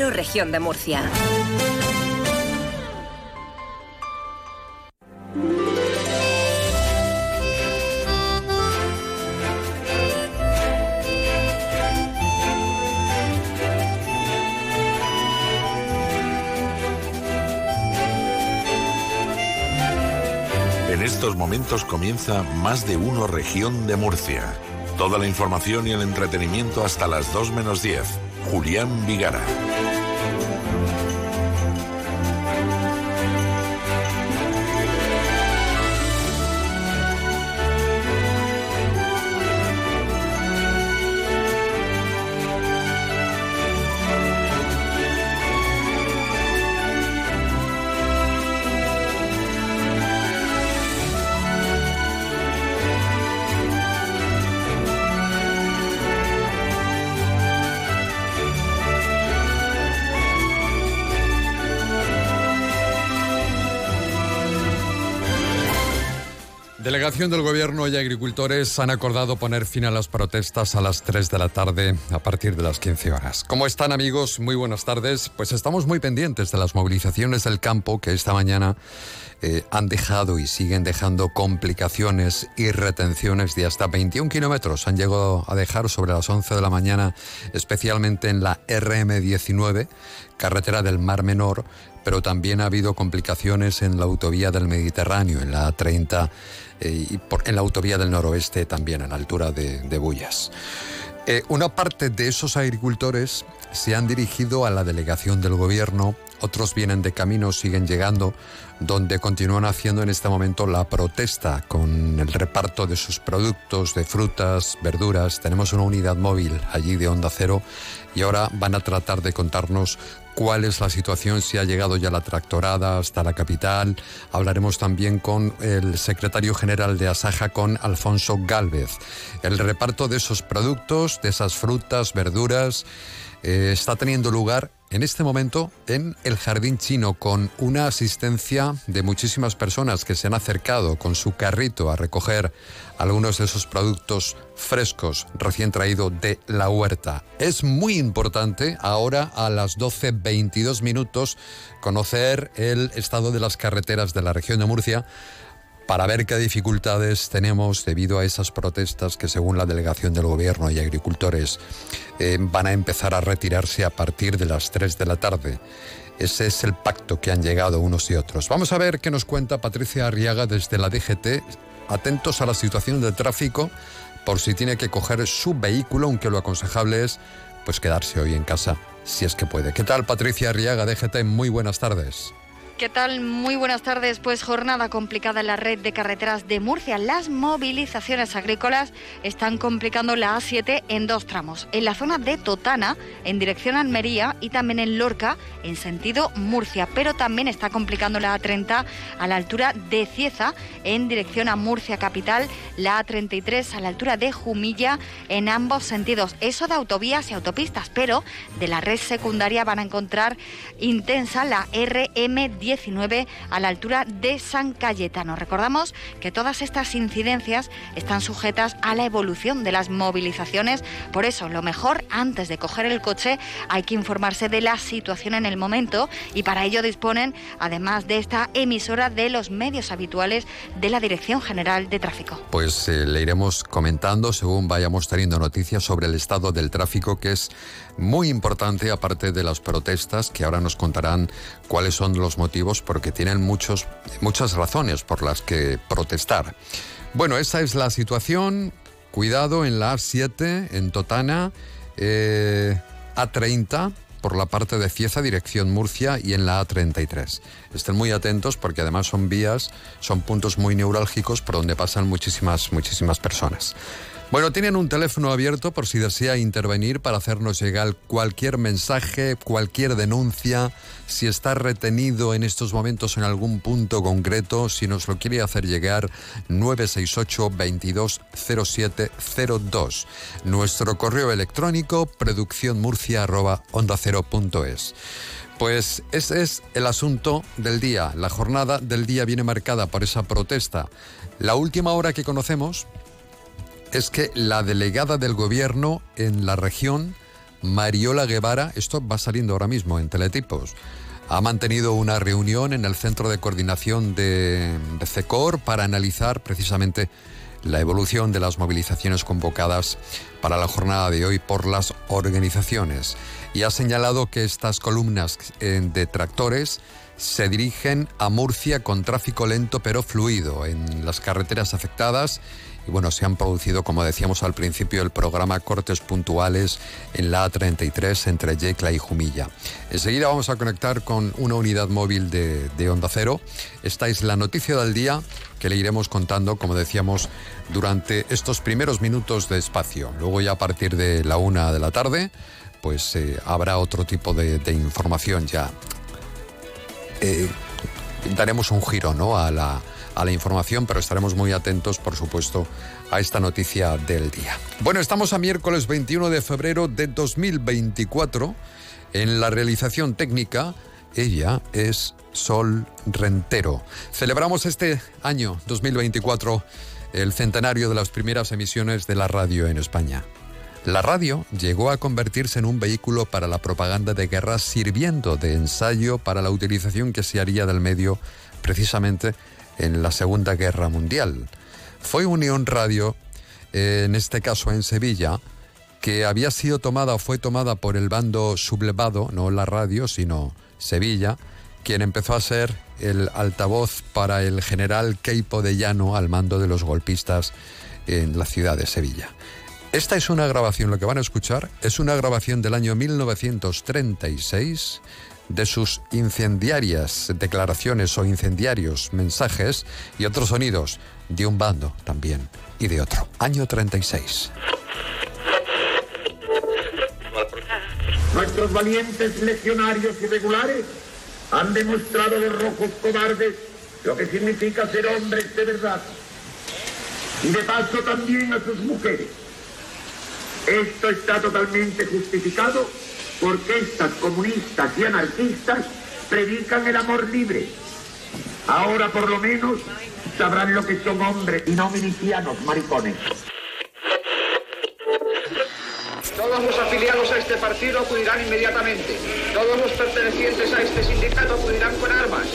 Región de Murcia. En estos momentos comienza Más de Uno Región de Murcia. Toda la información y el entretenimiento hasta las 2 menos 10. Julián Vigara. Delegación del Gobierno y agricultores han acordado poner fin a las protestas a las 3 de la tarde a partir de las 15 horas. ¿Cómo están amigos? Muy buenas tardes. Pues estamos muy pendientes de las movilizaciones del campo que esta mañana eh, han dejado y siguen dejando complicaciones y retenciones de hasta 21 kilómetros. Han llegado a dejar sobre las 11 de la mañana, especialmente en la RM19, carretera del Mar Menor, pero también ha habido complicaciones en la autovía del Mediterráneo, en la 30 eh, y en la autovía del noroeste también, a la altura de, Bullas. Eh, una parte de esos agricultores se han dirigido a la delegación del gobierno, otros vienen de camino, siguen llegando, donde continúan haciendo en este momento la protesta con el reparto de sus productos, de frutas, verduras. Tenemos una unidad móvil allí de Onda Cero y ahora van a tratar de contarnos cuál es la situación, si ha llegado ya la tractorada hasta la capital. Hablaremos también con el secretario general de Asaja, con Alfonso Galvez. El reparto de esos productos, de esas frutas, verduras, eh, está teniendo lugar en este momento en el Jardín Chino con una asistencia de muchísimas personas que se han acercado con su carrito a recoger algunos de esos productos frescos recién traídos de la huerta. Es muy importante ahora a las 12.22 minutos conocer el estado de las carreteras de la región de Murcia para ver qué dificultades tenemos debido a esas protestas que según la delegación del gobierno y agricultores eh, van a empezar a retirarse a partir de las 3 de la tarde. Ese es el pacto que han llegado unos y otros. Vamos a ver qué nos cuenta Patricia Arriaga desde la DGT. Atentos a la situación del tráfico por si tiene que coger su vehículo, aunque lo aconsejable es pues quedarse hoy en casa si es que puede. ¿Qué tal Patricia Arriaga, DGT? Muy buenas tardes. ¿Qué tal? Muy buenas tardes. Pues jornada complicada en la red de carreteras de Murcia. Las movilizaciones agrícolas están complicando la A7 en dos tramos. En la zona de Totana, en dirección a Almería, y también en Lorca, en sentido Murcia. Pero también está complicando la A30 a la altura de Cieza, en dirección a Murcia capital. La A33 a la altura de Jumilla, en ambos sentidos. Eso de autovías y autopistas. Pero de la red secundaria van a encontrar intensa la RM10 19 a la altura de San Cayetano. Recordamos que todas estas incidencias están sujetas a la evolución de las movilizaciones, por eso lo mejor antes de coger el coche hay que informarse de la situación en el momento y para ello disponen, además de esta emisora, de los medios habituales de la Dirección General de Tráfico. Pues eh, le iremos comentando según vayamos teniendo noticias sobre el estado del tráfico que es muy importante aparte de las protestas que ahora nos contarán cuáles son los motivos porque tienen muchos, muchas razones por las que protestar. Bueno, esa es la situación. Cuidado en la A7, en Totana, eh, A30 por la parte de Cieza, dirección Murcia, y en la A33. Estén muy atentos porque además son vías, son puntos muy neurálgicos por donde pasan muchísimas, muchísimas personas. Bueno, tienen un teléfono abierto por si desea intervenir para hacernos llegar cualquier mensaje, cualquier denuncia, si está retenido en estos momentos en algún punto concreto, si nos lo quiere hacer llegar 968 220702. Nuestro correo electrónico producciónmurcia@onda0.es. Pues ese es el asunto del día. La jornada del día viene marcada por esa protesta. La última hora que conocemos es que la delegada del gobierno en la región Mariola Guevara, esto va saliendo ahora mismo en teletipos, ha mantenido una reunión en el Centro de Coordinación de, CECOR para analizar precisamente la evolución de las movilizaciones convocadas para la jornada de hoy por las organizaciones. Y ha señalado que estas columnas eh, de tractores se dirigen a Murcia con tráfico lento pero fluido en las carreteras afectadas y bueno, se han producido, como decíamos al principio del programa, cortes puntuales en la A33 entre Yecla y Jumilla. Enseguida vamos a conectar con una unidad móvil de, de Onda Cero. Esta es la noticia del día que le iremos contando, como decíamos, durante estos primeros minutos de espacio. Luego ya a partir de la una de la tarde, pues eh, habrá otro tipo de, información ya. Eh, daremos un giro ¿no? a, la, a la información, pero estaremos muy atentos, por supuesto, a esta noticia del día. Bueno, estamos a miércoles 21 de febrero de 2024. En la realización técnica, ella es Sol Rentero. Celebramos este año 2024 el centenario de las primeras emisiones de la radio en España. La radio llegó a convertirse en un vehículo para la propaganda de guerra sirviendo de ensayo para la utilización que se haría del medio precisamente en la Segunda Guerra Mundial. Fue Unión Radio, en este caso en Sevilla, que había sido tomada o fue tomada por el bando sublevado, no la radio, sino Sevilla, quien empezó a ser el altavoz para el general Queipo de Llano al mando de los golpistas en la ciudad de Sevilla. Esta es una grabación, lo que van a escuchar es una grabación del año 1936 de sus incendiarias declaraciones o incendiarios mensajes y otros sonidos de un bando también y de otro. Año 36. Nuestros valientes legionarios irregulares han demostrado los rojos cobardes lo que significa ser hombres de verdad. Y de paso también a sus mujeres. Esto está totalmente justificado porque estas comunistas y anarquistas predican el amor libre. Ahora por lo menos sabrán lo que son hombres y no milicianos maricones. Todos los afiliados a este partido acudirán inmediatamente. Todos los pertenecientes a este sindicato acudirán con armas.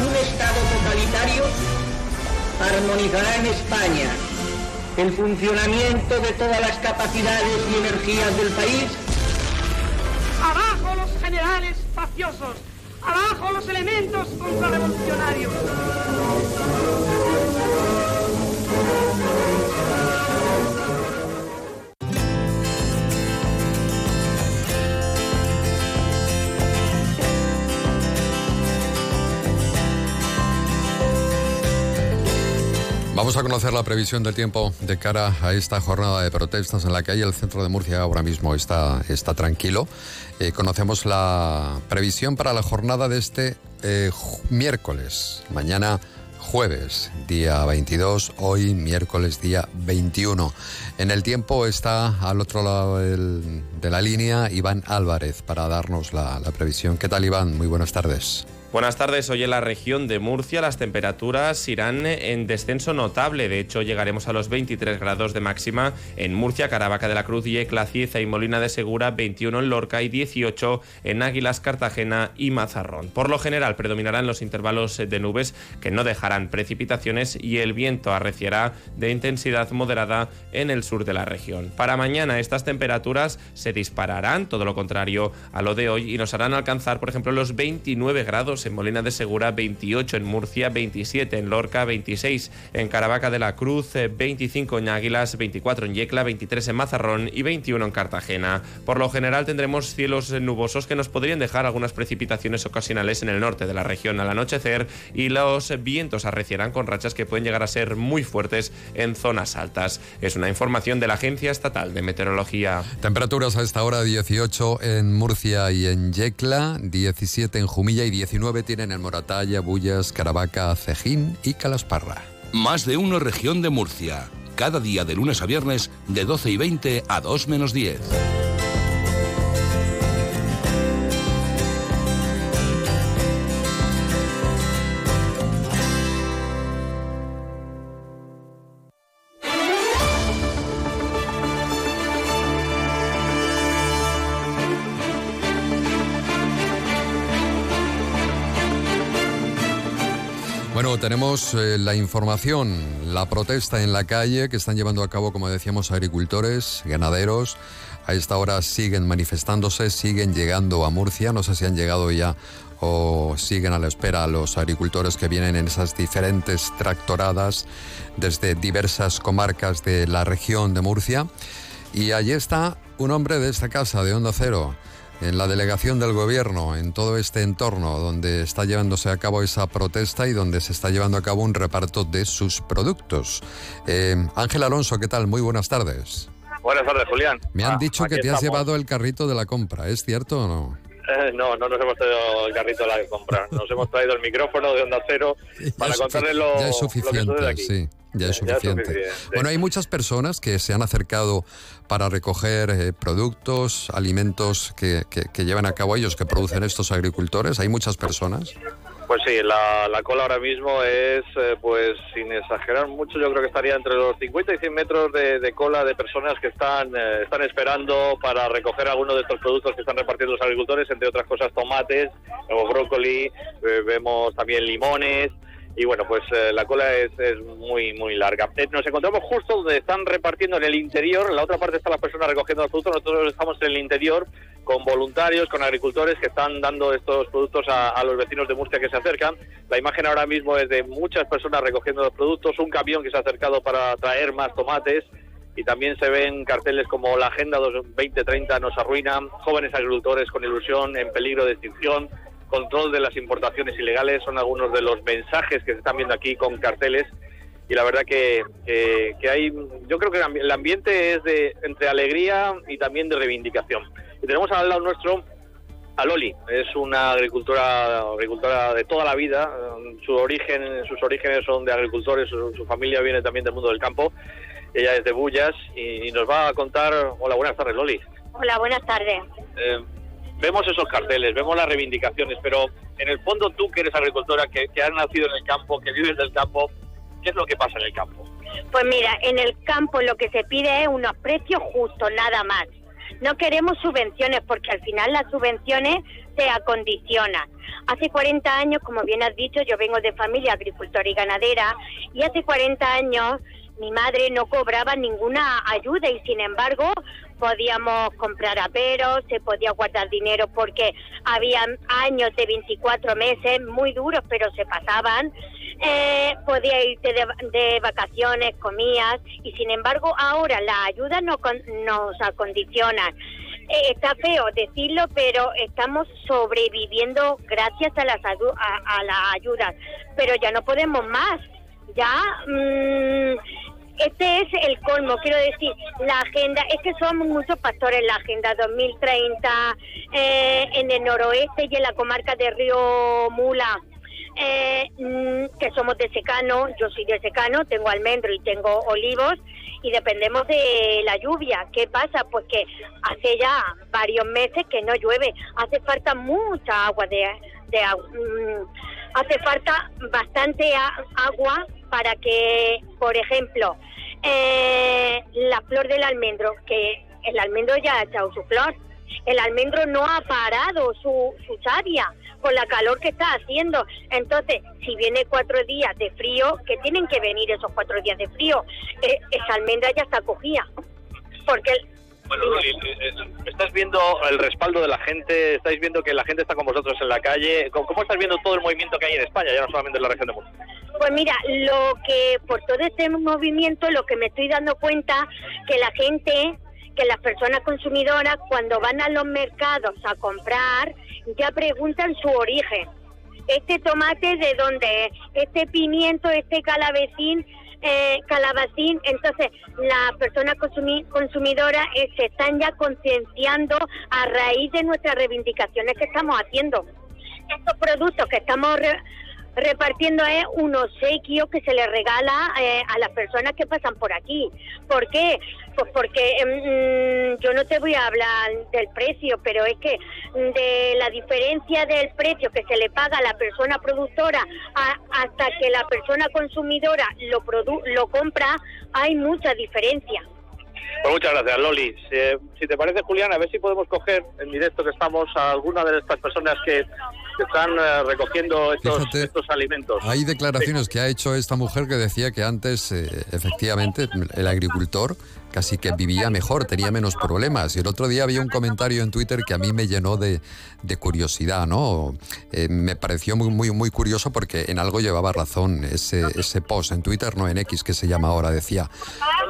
Un Estado totalitario armonizará en España el funcionamiento de todas las capacidades y energías del país. Abajo los generales faciosos, abajo los elementos contrarrevolucionarios. Vamos a conocer la previsión del tiempo de cara a esta jornada de protestas en la hay el centro de Murcia ahora mismo está, está tranquilo. Eh, conocemos la previsión para la jornada de este eh, miércoles, mañana jueves, día 22, hoy miércoles, día 21. En el tiempo está al otro lado de la línea Iván Álvarez para darnos la previsión. ¿Qué tal Iván? Muy buenas tardes. Buenas tardes. Hoy en la región de Murcia las temperaturas irán en descenso notable. De hecho, llegaremos a los 23 grados de máxima en Murcia, Caravaca de la Cruz, Yecla, Cieza y Molina de Segura, 21 en Lorca y 18 en Águilas, Cartagena y Mazarrón. Por lo general, predominarán los intervalos de nubes que no dejarán precipitaciones y el viento arreciará de intensidad moderada en el sur de la región. Para mañana estas temperaturas se dispararán, todo lo contrario a lo de hoy, y nos harán alcanzar, por ejemplo, los 29 grados en Molina de Segura, 28 en Murcia, 27 en Lorca, 26 en Caravaca de la Cruz, 25 en Águilas, 24 en Yecla, 23 en Mazarrón y 21 en Cartagena. Por lo general tendremos cielos nubosos que nos podrían dejar algunas precipitaciones ocasionales en el norte de la región al anochecer y los vientos arreciarán con rachas que pueden llegar a ser muy fuertes en zonas altas. Es una información de la Agencia Estatal de Meteorología. Temperaturas a esta hora 18 en Murcia y en Yecla, 17 en Jumilla y 19 tienen en Moratalla, Bullas, Caravaca, Cejín y Calasparra. Más de uno región de Murcia. Cada día de lunes a viernes de 12 y 20 a 2 menos 10. Bueno, tenemos eh, la información, la protesta en la calle que están llevando a cabo, como decíamos, agricultores, ganaderos. A esta hora siguen manifestándose, siguen llegando a Murcia. No sé si han llegado ya o siguen a la espera los agricultores que vienen en esas diferentes tractoradas desde diversas comarcas de la región de Murcia. Y allí está un hombre de esta casa, de Onda Cero, en la delegación del gobierno, en todo este entorno donde está llevándose a cabo esa protesta y donde se está llevando a cabo un reparto de sus productos. Eh, Ángel Alonso, ¿qué tal? Muy buenas tardes. Buenas tardes, Julián. Me han Ah, dicho que te has llevado el carrito de la compra, ¿es cierto o no? Eh, no, no nos hemos traído el carrito de la compra. Nos hemos traído el micrófono de Onda Cero para es contarles lo, ya es lo que suficiente, aquí. sí, ya es Ya es suficiente. suficiente. Bueno, hay muchas personas que se han acercado para recoger eh, productos, alimentos que, que- que llevan a cabo ellos, que producen estos agricultores. Hay muchas personas. Pues sí, la, la cola ahora mismo es, eh, pues sin exagerar mucho, yo creo que estaría entre los 50 y 100 metros de, de cola de personas que están, eh, están esperando para recoger algunos de estos productos que están repartiendo los agricultores, entre otras cosas tomates, o brócoli, eh, vemos también limones. Y bueno, pues eh, la cola es, muy, muy larga. Eh, nos encontramos justo donde están repartiendo en el interior, en la otra parte están las personas recogiendo los productos, nosotros estamos en el interior con voluntarios, con agricultores que están dando estos productos a, a los vecinos de Murcia que se acercan. La imagen ahora mismo es de muchas personas recogiendo los productos, un camión que se ha acercado para traer más tomates. Y también se ven carteles como la Agenda 2030 nos arruina, jóvenes agricultores con ilusión en peligro de extinción, control de las importaciones ilegales, son algunos de los mensajes que se están viendo aquí con carteles y la verdad que, que, que hay, yo creo que el ambi- el ambiente es de entre alegría y también de reivindicación. Y tenemos al lado nuestro a Loli, es una agricultora, agricultora de toda la vida, su origen, sus orígenes son de agricultores, su, su familia viene también del mundo del campo, ella es de Bullas y, y nos va a contar, hola, buenas tardes Loli. Hola, buenas tardes. Eh, vemos esos carteles, vemos las reivindicaciones, pero en el fondo tú que eres agricultora, que, que has nacido en el campo, que vives del campo, ¿qué es lo que pasa en el campo? Pues mira, en el campo lo que se pide es unos precios justos, nada más. No queremos subvenciones porque al final las subvenciones se acondicionan. Hace 40 años, como bien has dicho, yo vengo de familia agricultora y ganadera y hace 40 años mi madre no cobraba ninguna ayuda y sin embargo podíamos comprar aperos, se podía guardar dinero porque había años de 24 meses muy duros pero se pasaban. Eh, podía irte de, vacaciones, comías y sin embargo ahora las ayudas no con- nos acondicionan. Eh, está feo decirlo, pero estamos sobreviviendo gracias a las, a, a las ayudas, pero ya no podemos más. Ya, mm, este es el colmo, quiero decir, la agenda, es que somos muchos factores, la agenda 2030 eh, en el noroeste y en la comarca de Río Mula. eh, mm, que somos de secano, yo soy de secano, tengo almendro y tengo olivos y dependemos de la lluvia. ¿Qué pasa? Pues que hace ya varios meses que no llueve, hace falta mucha agua de, de mm, hace falta bastante agua para que, por ejemplo, eh, la flor del almendro, que el almendro ya ha echado su flor, el almendro no ha parado su, su savia con la calor que está haciendo. Entonces, si viene cuatro días de frío, que tienen que venir esos cuatro días de frío, eh, esa almendra ya está cogida. Porque Bueno, eh, eh, estás viendo el respaldo de la gente, estáis viendo que la gente está con vosotros en la calle. ¿Cómo, estás viendo todo el movimiento que hay en España, ya no solamente en la región de Murcia? Pues mira, lo que por todo este movimiento, lo que me estoy dando cuenta que la gente, que las personas consumidoras, cuando van a los mercados a comprar, ya preguntan su origen. Este tomate de dónde es, este pimiento, este calabacín, eh, calabacín. Entonces, las personas consumi- consumidoras eh, se están ya concienciando a raíz de nuestras reivindicaciones que estamos haciendo. Estos productos que estamos repartiendo es un obsequio que se le regala eh, a las personas que pasan por aquí. ¿Por qué? Pues porque mm, yo no te voy a hablar del precio, pero es que mm, de la diferencia del precio que se le paga a la persona productora a- hasta que la persona consumidora lo, produ- lo compra, hay mucha diferencia. Pues muchas gracias, Loli. Si, si te parece, Julián, a ver si podemos coger en directo que estamos a alguna de estas personas que que están eh, recogiendo estos, Fíjate, estos alimentos. Hay declaraciones que ha hecho esta mujer que decía que antes, eh, efectivamente, el agricultor casi que vivía mejor, tenía menos problemas. Y el otro día había un comentario en Twitter que a mí me llenó de, de curiosidad, ¿no? Eh, me pareció muy, muy, muy curioso porque en algo llevaba razón ese, ese post en Twitter, no en X, que se llama ahora, decía,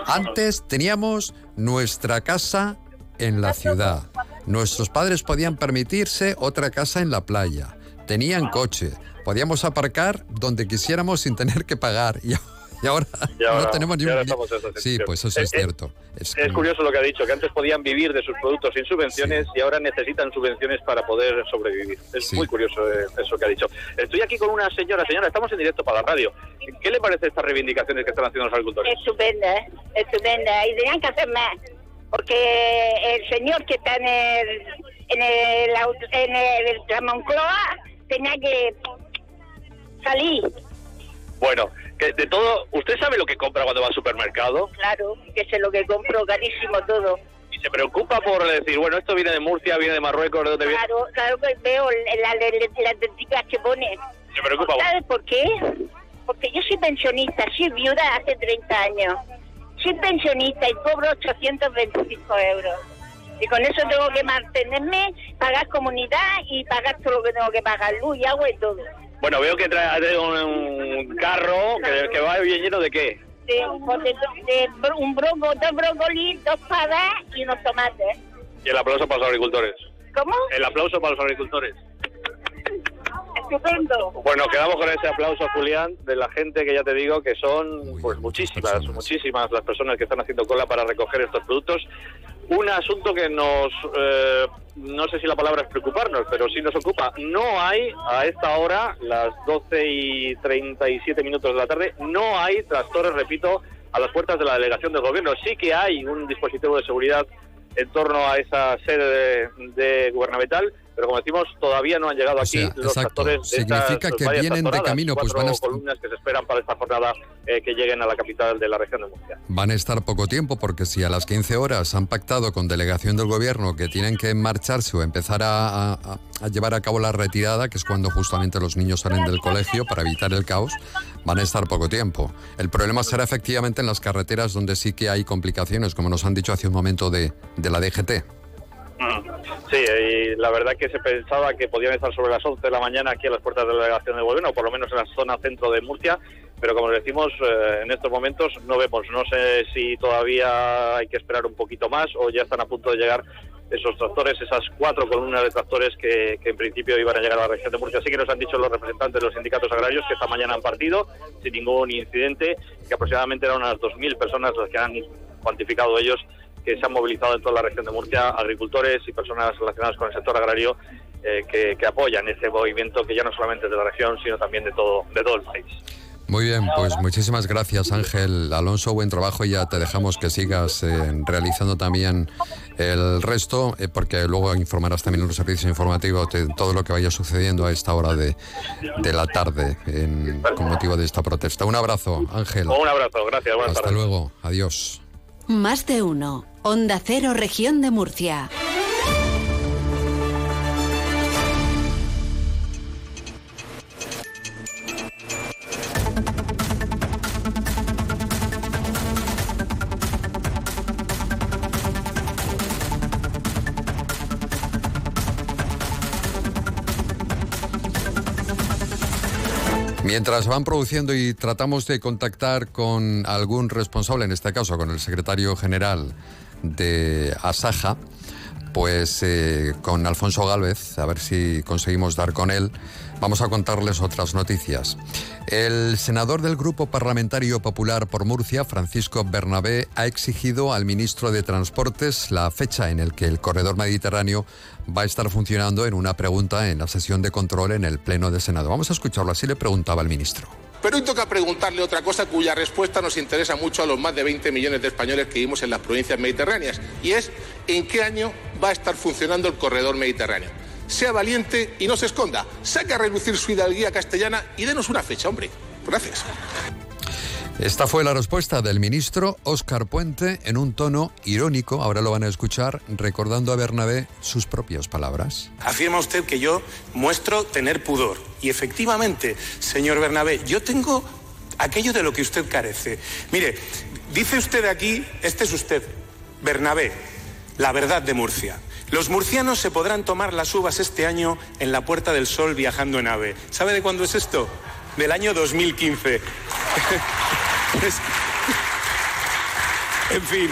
antes teníamos nuestra casa en la ciudad. Nuestros padres podían permitirse otra casa en la playa. Tenían coche. Podíamos aparcar donde quisiéramos sin tener que pagar. Y, y ahora, Y ahora- no tenemos ni un... Sí, pues eso es Eh, eh, cierto. Es Es curioso lo que ha dicho, que antes podían vivir de sus productos sin subvenciones y ahora necesitan subvenciones para poder sobrevivir. Es muy curioso eh, eso que ha dicho. Estoy aquí con una señora, señora, estamos en directo para la radio. ¿Qué le parece estas reivindicaciones que están haciendo los agricultores? Estupenda, ¿eh? estupenda. Y tenían que hacer más. Porque el señor que está en el, en el, en el, la Moncloa tenía que salir. Bueno, que de todo, ¿usted sabe lo que compra cuando va al supermercado? Claro, que es lo que compro, carísimo todo. Y se preocupa por decir, bueno, esto viene de Murcia, viene de Marruecos, ¿de dónde viene? Claro, claro que veo la- la- las denticas que pone. Se preocupa. ¿Sabes por qué? Porque yo soy pensionista, soy viuda hace 30 años. Soy pensionista y cobro 825 euros. Y con eso tengo que mantenerme, pagar comunidad y pagar todo lo que tengo que pagar, luz y agua y todo. Bueno, veo que trae un, un carro que, que va bien lleno de qué? De, de- un bronco, dos brócolis, dos padas y unos tomates. Y el aplauso para los agricultores. ¿Cómo? El aplauso para los agricultores. Estupendo. Bueno, quedamos con ese aplauso, Julián, de la gente que ya te digo que son pues muchísimas, muchísimas las personas que están haciendo cola para recoger estos productos. Un asunto que nos, eh, no sé si la palabra es preocuparnos, pero sí nos ocupa. No hay a esta hora, las 12 y 37 minutos de la tarde, no hay tractores, repito, a las puertas de la delegación del gobierno. Sí que hay un dispositivo de seguridad en torno a esa sede de, de gubernamental, pero como decimos, todavía no han llegado aquí sea, los exacto. tractores de Significa estas que vienen de camino, pues van a columnas que se esperan para esta jornada eh, que lleguen a la capital de la región de Murcia. Van a estar poco tiempo porque si a las 15 horas han pactado con delegación del gobierno que tienen que marcharse o empezar a, a- a llevar a cabo la retirada, que es cuando justamente los niños salen del colegio para evitar el caos, van a estar poco tiempo. El problema será efectivamente en las carreteras donde sí que hay complicaciones, como nos han dicho hace un momento de, de la DGT. Sí, y la verdad que se pensaba que podían estar sobre las 11 de la mañana aquí a las puertas de la delegación del gobierno, por lo menos en la zona centro de Murcia, pero como decimos, eh, en estos momentos no vemos. No sé si todavía hay que esperar un poquito más o ya están a punto de llegar esos tractores, esas cuatro columnas de tractores que, que en principio iban a llegar a la región de Murcia. Así que nos han dicho los representantes de los sindicatos agrarios que esta mañana han partido sin ningún incidente, que aproximadamente eran unas 2.000 personas las que han cuantificado ellos que se han movilizado en toda la región de Murcia, agricultores y personas relacionadas con el sector agrario eh, que, que apoyan ese movimiento que ya no solamente es de la región, sino también de todo, de todo el país. Muy bien, pues muchísimas gracias Ángel Alonso, buen trabajo y ya te dejamos que sigas eh, realizando también el resto, eh, porque luego informarás también en los servicios informativos de todo lo que vaya sucediendo a esta hora de, de la tarde en- con motivo de esta protesta. Un abrazo, Ángel. Un abrazo, gracias, buenas Hasta tardes. luego, adiós. Más de uno. Onda Cero, Región de Murcia. Mientras van produciendo y tratamos de contactar con algún responsable, en este caso con el secretario general de Asaja, pues eh, con Alfonso Gálvez, a ver si conseguimos dar con él, vamos a contarles otras noticias. El senador del Grupo Parlamentario Popular por Murcia, Francisco Bernabé, ha exigido al ministro de Transportes la fecha en el que el corredor mediterráneo va a estar funcionando en una pregunta en la sesión de control en el Pleno del Senado. Vamos a escucharlo, así le preguntaba el ministro. Pero hoy toca preguntarle otra cosa cuya respuesta nos interesa mucho a los más de 20 millones de españoles que vivimos en las provincias mediterráneas, y es ¿en qué año va a estar funcionando el corredor mediterráneo? Sea valiente y no se esconda. Saque a relucir su hidalguía castellana y denos una fecha, hombre. Gracias. Esta fue la respuesta del ministro Óscar Puente en un tono irónico, ahora lo van a escuchar, recordando a Bernabé sus propias palabras. Afirma usted que yo muestro tener pudor. Y efectivamente, señor Bernabé, yo tengo aquello de lo que usted carece. Mire, dice usted aquí, este es usted, Bernabé, la verdad de Murcia. Los murcianos se podrán tomar las uvas este año en la Puerta del Sol viajando en ave. ¿Sabe de cuándo es esto? Del año 2015. En fin,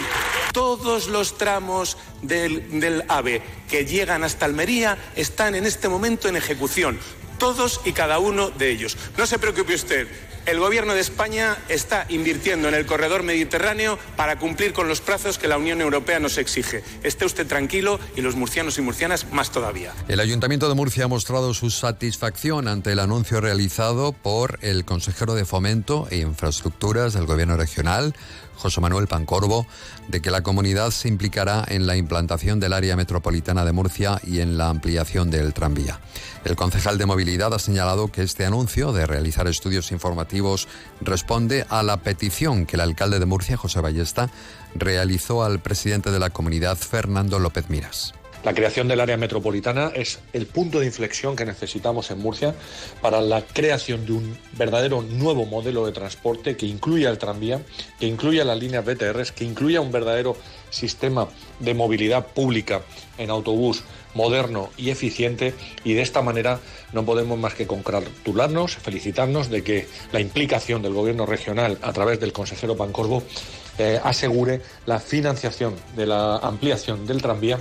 todos los tramos del, del, AVE que llegan hasta Almería están en este momento en ejecución. Todos y cada uno de ellos. No se preocupe usted. El Gobierno de España está invirtiendo en el corredor mediterráneo para cumplir con los plazos que la Unión Europea nos exige. Esté usted tranquilo y los murcianos y murcianas más todavía. El Ayuntamiento de Murcia ha mostrado su satisfacción ante el anuncio realizado por el consejero de Fomento e Infraestructuras del Gobierno regional, José Manuel Pancorbo, de que la comunidad se implicará en la implantación del área metropolitana de Murcia y en la ampliación del tranvía. El concejal de movilidad ha señalado que este anuncio de realizar estudios informativos responde a la petición que el alcalde de Murcia, José Ballesta, realizó al presidente de la comunidad, Fernando López Miras. La creación del área metropolitana es el punto de inflexión que necesitamos en Murcia para la creación de un verdadero nuevo modelo de transporte que incluya el tranvía, que incluya las líneas BTRs, que incluya un verdadero sistema de movilidad pública en autobús moderno y eficiente. Y de esta manera no podemos más que congratularnos, felicitarnos de que la implicación del gobierno regional a través del consejero Pancorbo eh, asegure la financiación de la ampliación del tranvía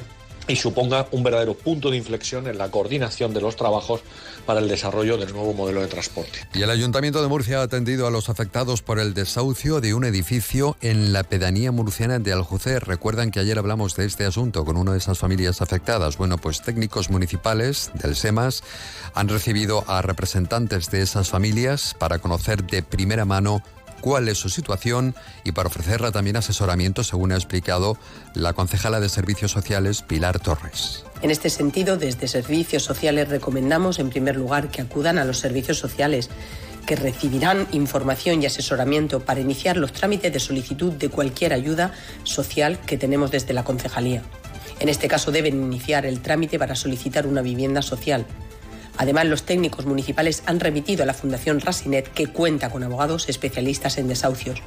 y suponga un verdadero punto de inflexión en la coordinación de los trabajos para el desarrollo del nuevo modelo de transporte. Y el Ayuntamiento de Murcia ha atendido a los afectados por el desahucio de un edificio en la pedanía murciana de Aljucer. Recuerdan que ayer hablamos de este asunto con una de esas familias afectadas. Bueno, pues técnicos municipales del SEMAS han recibido a representantes de esas familias para conocer de primera mano cuál es su situación y para ofrecerla también asesoramiento, según ha explicado la concejala de Servicios Sociales, Pilar Torres. En este sentido, desde Servicios Sociales recomendamos, en primer lugar, que acudan a los servicios sociales que recibirán información y asesoramiento para iniciar los trámites de solicitud de cualquier ayuda social que tenemos desde la concejalía. En este caso deben iniciar el trámite para solicitar una vivienda social. Además, los técnicos municipales han remitido a la Fundación Rasinet, que cuenta con abogados especialistas en desahucios.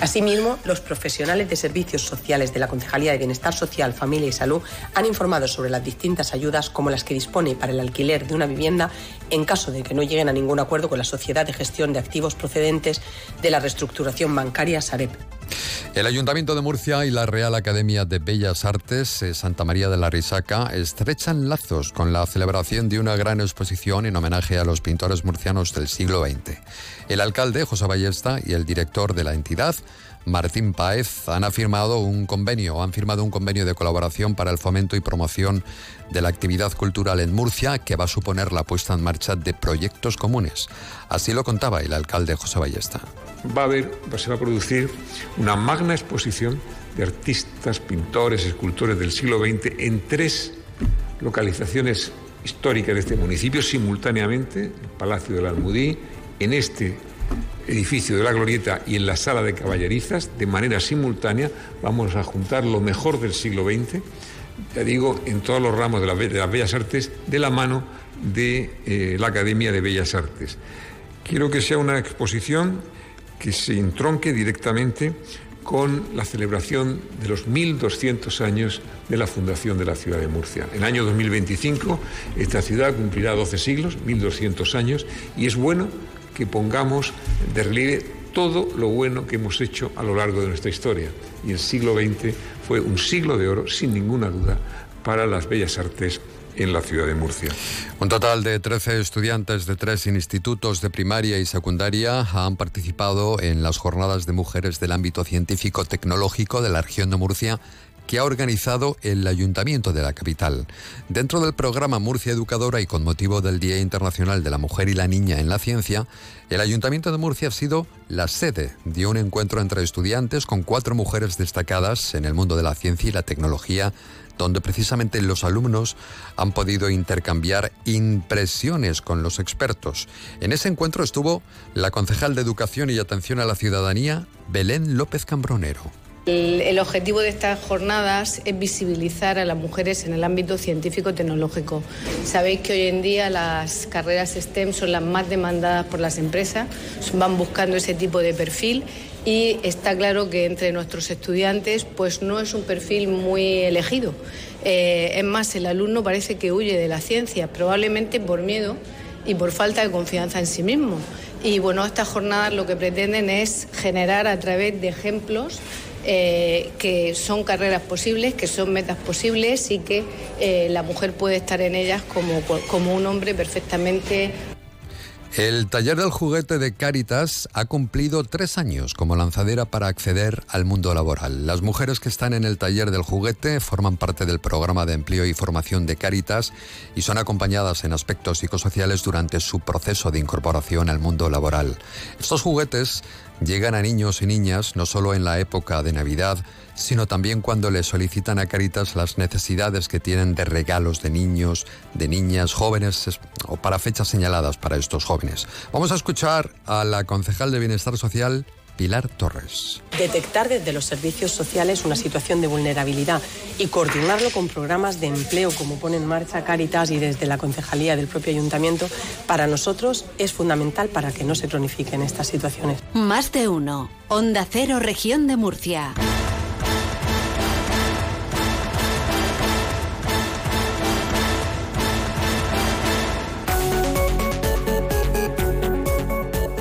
Asimismo, los profesionales de servicios sociales de la Concejalía de Bienestar Social, Familia y Salud han informado sobre las distintas ayudas como las que dispone para el alquiler de una vivienda en caso de que no lleguen a ningún acuerdo con la Sociedad de Gestión de Activos procedentes de la reestructuración bancaria Sareb. El Ayuntamiento de Murcia y la Real Academia de Bellas Artes eh, Santa María de la Risaca estrechan lazos con la celebración de una gran exposición en homenaje a los pintores murcianos del siglo XX. El alcalde, José Ballesta, y el director de la entidad, Martín Páez, han firmado un convenio, han firmado un convenio de colaboración para el fomento y promoción de la actividad cultural en Murcia, que va a suponer la puesta en marcha de proyectos comunes. Así lo contaba el alcalde José Ballesta. Va a haber, se va a producir una magna exposición de artistas, pintores, escultores del siglo XX en tres localizaciones históricas de este municipio simultáneamente, el Palacio del Almudí, en este edificio de la Glorieta y en la sala de caballerizas, de manera simultánea, vamos a juntar lo mejor del siglo XX, ya digo, en todos los ramos de, las Bellas Artes, de la mano de eh, la Academia de Bellas Artes. Quiero que sea una exposición que se entronque directamente con la celebración de los 1.200 años de la fundación de la ciudad de Murcia. En el año 2025 esta ciudad cumplirá 12 siglos, 1.200 años, y es bueno que pongamos de relieve todo lo bueno que hemos hecho a lo largo de nuestra historia. Y el siglo XX fue un siglo de oro, sin ninguna duda, para las bellas artes en la ciudad de Murcia. Un total de 13 estudiantes de tres institutos de primaria y secundaria han participado en las jornadas de mujeres del ámbito científico-tecnológico de la región de Murcia que ha organizado el Ayuntamiento de la capital. Dentro del programa Murcia Educadora y con motivo del Día Internacional de la Mujer y la Niña en la Ciencia, el Ayuntamiento de Murcia ha sido la sede de un encuentro entre estudiantes con cuatro mujeres destacadas en el mundo de la ciencia y la tecnología donde precisamente los alumnos han podido intercambiar impresiones con los expertos. En ese encuentro estuvo la concejal de Educación y Atención a la Ciudadanía, Belén López Cambronero. El, objetivo de estas jornadas es visibilizar a las mujeres en el ámbito científico-tecnológico. Sabéis que hoy en día las carreras STEM son las más demandadas por las empresas, van buscando ese tipo de perfil y está claro que entre nuestros estudiantes pues no es un perfil muy elegido. Eh, es más, el alumno parece que huye de la ciencia, probablemente por miedo y por falta de confianza en sí mismo. Y bueno, estas jornadas lo que pretenden es generar a través de ejemplos eh, que son carreras posibles, que son metas posibles y que eh, la mujer puede estar en ellas como, como un hombre perfectamente el taller del juguete de Caritas ha cumplido tres años como lanzadera para acceder al mundo laboral. Las mujeres que están en el taller del juguete forman parte del programa de empleo y formación de Caritas y son acompañadas en aspectos psicosociales durante su proceso de incorporación al mundo laboral. Estos juguetes llegan a niños y niñas no solo en la época de Navidad, sino también cuando le solicitan a Caritas las necesidades que tienen de regalos de niños, de niñas, jóvenes o para fechas señaladas para estos jóvenes. Vamos a escuchar a la concejal de Bienestar Social, Pilar Torres. Detectar desde los servicios sociales una situación de vulnerabilidad y coordinarlo con programas de empleo como pone en marcha Caritas y desde la concejalía del propio ayuntamiento, para nosotros es fundamental para que no se cronifiquen estas situaciones. Más de uno. Onda Cero, región de Murcia.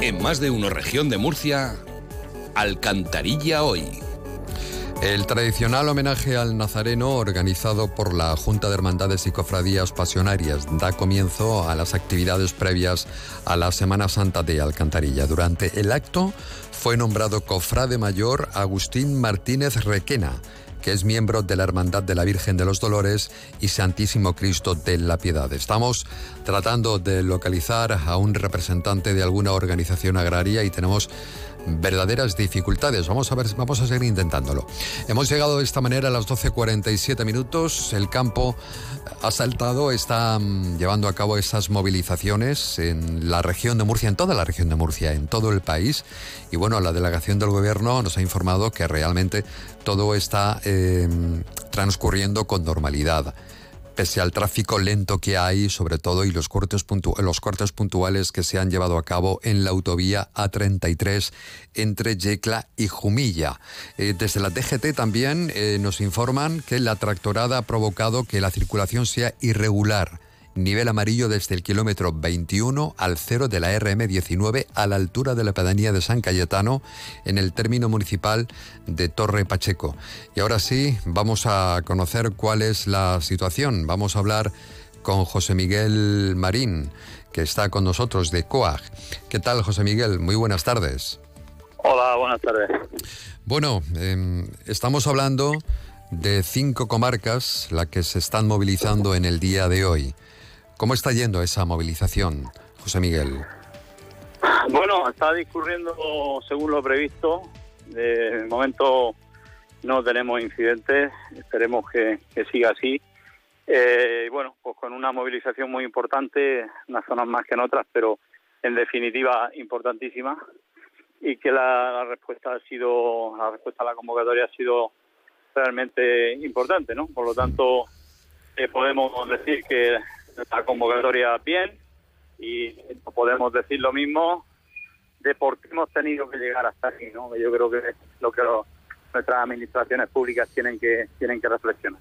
En más de una región de Murcia, Alcantarilla hoy. El tradicional homenaje al Nazareno organizado por la Junta de Hermandades y Cofradías Pasionarias da comienzo a las actividades previas a la Semana Santa de Alcantarilla. Durante el acto fue nombrado cofrade mayor Agustín Martínez Requena que es miembro de la Hermandad de la Virgen de los Dolores y Santísimo Cristo de la Piedad. Estamos tratando de localizar a un representante de alguna organización agraria y tenemos verdaderas dificultades. Vamos a ver, vamos a seguir intentándolo. Hemos llegado de esta manera a las 12.47 minutos. El campo ha saltado, está mm, llevando a cabo esas movilizaciones en la región de Murcia, en toda la región de Murcia, en todo el país. Y bueno, la delegación del gobierno nos ha informado que realmente todo está eh, transcurriendo con normalidad pese al tráfico lento que hay, sobre todo, y los cortes, los cortes puntuales que se han llevado a cabo en la autovía A33 entre Yecla y Jumilla. Eh, desde la DGT también eh, nos informan que la tractorada ha provocado que la circulación sea irregular nivel amarillo desde el kilómetro 21 al cero de la RM19 a la altura de la pedanía de San Cayetano en el término municipal de Torre Pacheco. Y ahora sí, vamos a conocer cuál es la situación. Vamos a hablar con José Miguel Marín, que está con nosotros de COAG. ¿Qué tal, José Miguel? Muy buenas tardes. Hola, buenas tardes. Bueno, em, estamos hablando de cinco comarcas las que se están movilizando en el día de hoy. ¿Cómo está yendo esa movilización, José Miguel? Bueno, está discurriendo según lo previsto. De momento no tenemos incidentes, esperemos que, siga así. Eh, bueno, pues con una movilización muy importante, unas zonas más que en otras, pero en definitiva importantísima y que la, respuesta ha sido, la respuesta a la convocatoria ha sido realmente importante, ¿no? Por lo tanto, eh, podemos decir que la convocatoria bien y no podemos decir lo mismo de por qué hemos tenido que llegar hasta aquí, ¿no? Yo creo que lo que nuestras administraciones públicas tienen que tienen que reflexionar.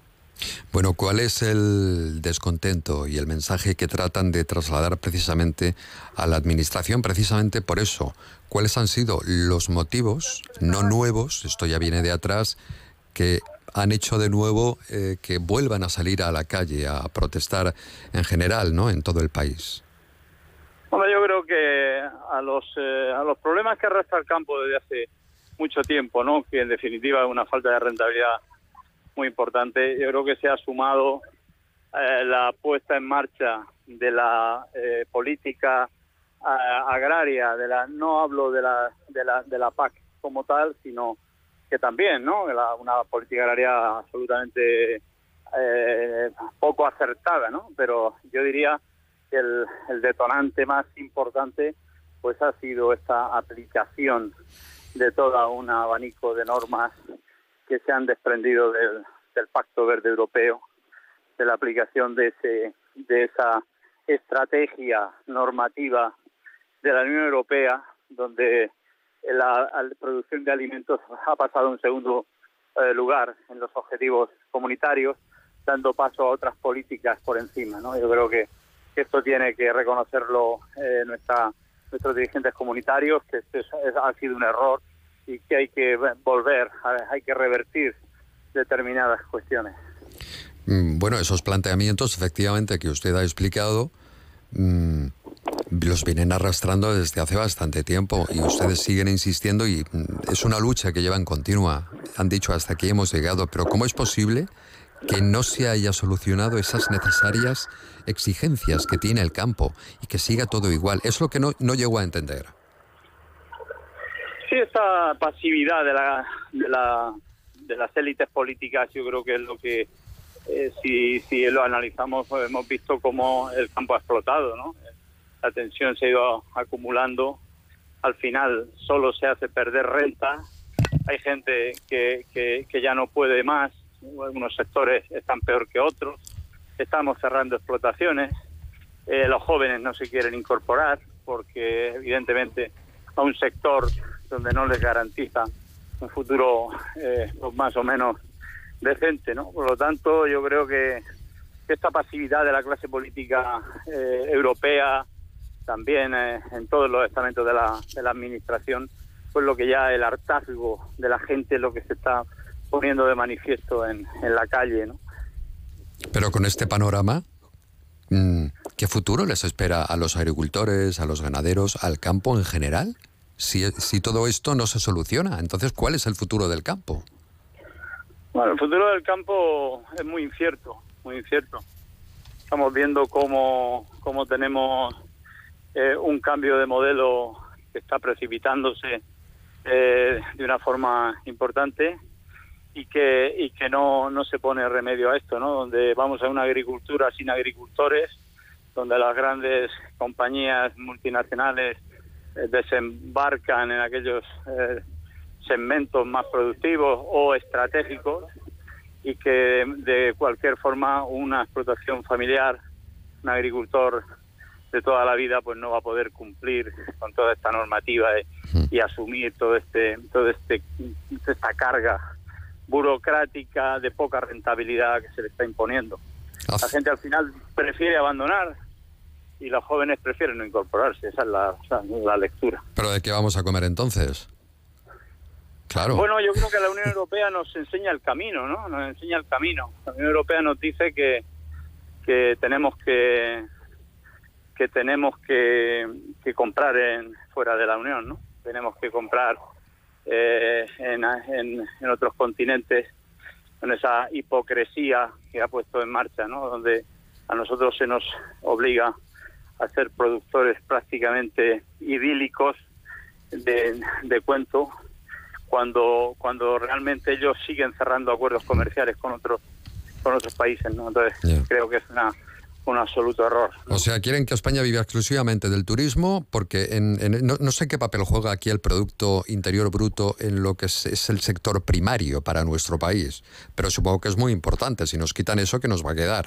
Bueno, ¿cuál es el descontento y el mensaje que tratan de trasladar precisamente a la Administración? Precisamente por eso, ¿cuáles han sido los motivos, no nuevos, esto ya viene de atrás, que han hecho de nuevo eh, que vuelvan a salir a la calle a protestar en general, ¿no? En todo el país. Bueno, yo creo que a los eh, a los problemas que arrastra el campo desde hace mucho tiempo, ¿no? Que en definitiva es una falta de rentabilidad muy importante. Yo creo que se ha sumado eh, la puesta en marcha de la eh, política agraria, de la no hablo de la, de la, de la PAC como tal, sino también, ¿no? una política agraria absolutamente eh, poco acertada, ¿no? Pero yo diría que el, el, detonante más importante pues ha sido esta aplicación de todo un abanico de normas que se han desprendido del, del Pacto Verde Europeo, de la aplicación de ese de esa estrategia normativa de la Unión Europea, donde la, producción de alimentos ha pasado a un segundo eh, lugar en los objetivos comunitarios, dando paso a otras políticas por encima. ¿no? Yo creo que, esto tiene que reconocerlo eh, nuestra, nuestros dirigentes comunitarios, que este ha sido un error y que hay que volver, hay que revertir determinadas cuestiones. Mm, bueno, esos planteamientos efectivamente que usted ha explicado mm, los vienen arrastrando desde hace bastante tiempo y ustedes siguen insistiendo y mm, es una lucha que llevan continua. Han dicho hasta aquí hemos llegado, pero ¿cómo es posible que no se haya solucionado esas necesarias exigencias que tiene el campo y que siga todo igual? Es lo que no, no llego a entender. Sí, esa pasividad de, la, de, la, de las élites políticas yo creo que es lo que, eh, si, si lo analizamos, hemos visto cómo el campo ha explotado, ¿no? La tensión se ha ido acumulando, al final solo se hace perder renta, hay gente que, que, ya no puede más, algunos sectores están peor que otros, estamos cerrando explotaciones, eh, los jóvenes no se quieren incorporar porque evidentemente a un sector donde no les garantiza un futuro eh, pues más o menos decente, ¿no? Por lo tanto, yo creo que esta pasividad de la clase política eh, europea también eh, en todos los estamentos de la, de la administración, pues lo que ya el hartazgo de la gente es lo que se está poniendo de manifiesto en, en la calle. ¿no? Pero con este panorama, mm, ¿qué futuro les espera a los agricultores, a los ganaderos, al campo en general? Si, si todo esto no se soluciona, entonces, ¿cuál es el futuro del campo? Bueno, el futuro del campo es muy incierto, muy incierto. Estamos viendo cómo, cómo tenemos eh, un cambio de modelo que está precipitándose eh, de una forma importante y que y que no, no se pone remedio a esto, ¿no? Donde vamos a una agricultura sin agricultores, donde las grandes compañías multinacionales eh, desembarcan en aquellos segmentos más productivos o estratégicos y que de cualquier forma una explotación familiar, un agricultor de toda la vida pues no va a poder cumplir con toda esta normativa y asumir todo este todo este esta carga burocrática de poca rentabilidad que se le está imponiendo. La gente al final prefiere abandonar y los jóvenes prefieren no incorporarse, esa es la, la lectura. ¿Pero de qué vamos a comer entonces? Claro. Bueno, yo creo que la Unión Europea nos enseña el camino, ¿no? Nos enseña el camino. La Unión Europea nos dice que, que tenemos que que tenemos que, comprar en, fuera de la Unión, ¿no? Tenemos que comprar eh, en, en, otros continentes con esa hipocresía que ha puesto en marcha, ¿no? Donde a nosotros se nos obliga a ser productores prácticamente idílicos de, de cuento cuando cuando realmente ellos siguen cerrando acuerdos comerciales con otros con otros países, ¿no? Entonces creo que es una un absoluto error. O sea, quieren que España viva exclusivamente del turismo porque en, no, sé qué papel juega aquí el Producto Interior Bruto en lo que es, el sector primario para nuestro país, pero supongo que es muy importante. Si nos quitan eso, ¿qué nos va a quedar?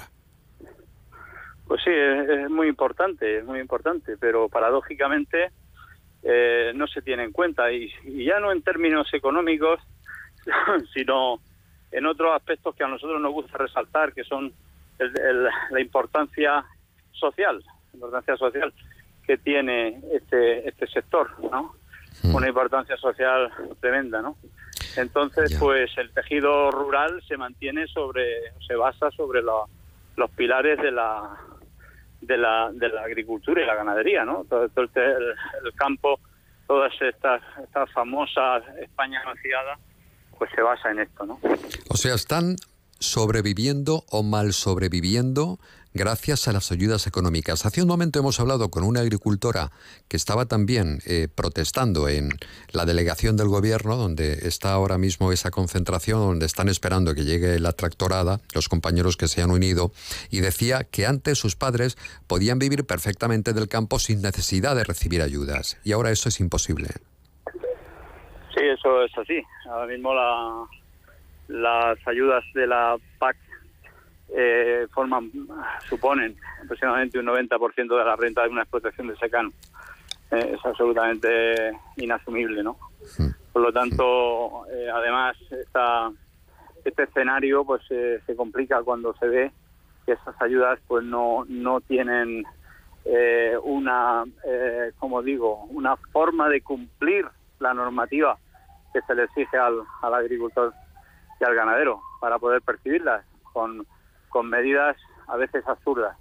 Pues sí, es, muy importante, es muy importante, pero paradójicamente eh, no se tiene en cuenta y, y ya no en términos económicos, sino en otros aspectos que a nosotros nos gusta resaltar, que son la importancia social, importancia social que tiene este este sector, ¿no? Hmm. Una importancia social tremenda, ¿no? Entonces, pues el tejido rural se mantiene sobre, se basa sobre los pilares de la de la, de la agricultura y la ganadería, ¿no? Todo, el, campo, todas estas, estas famosas España vaciada, pues se basa en esto, ¿no? O sea, están sobreviviendo o mal sobreviviendo gracias a las ayudas económicas. Hace un momento hemos hablado con una agricultora que estaba también eh, protestando en la delegación del gobierno, donde está ahora mismo esa concentración, donde están esperando que llegue la tractorada, los compañeros que se han unido, y decía que antes sus padres podían vivir perfectamente del campo sin necesidad de recibir ayudas, y ahora eso es imposible. Sí, eso es así. Ahora mismo la, las ayudas de la PAC eh, forman, suponen aproximadamente un 90% de la renta de una explotación de secano. Eh, es absolutamente inasumible, ¿no? Por lo tanto, eh, además, esta, este escenario pues eh, se complica cuando se ve que esas ayudas pues no, no tienen eh, una, eh, como digo, una forma de cumplir la normativa que se le exige al, al agricultor y al ganadero para poder percibirlas con con medidas a veces absurdas,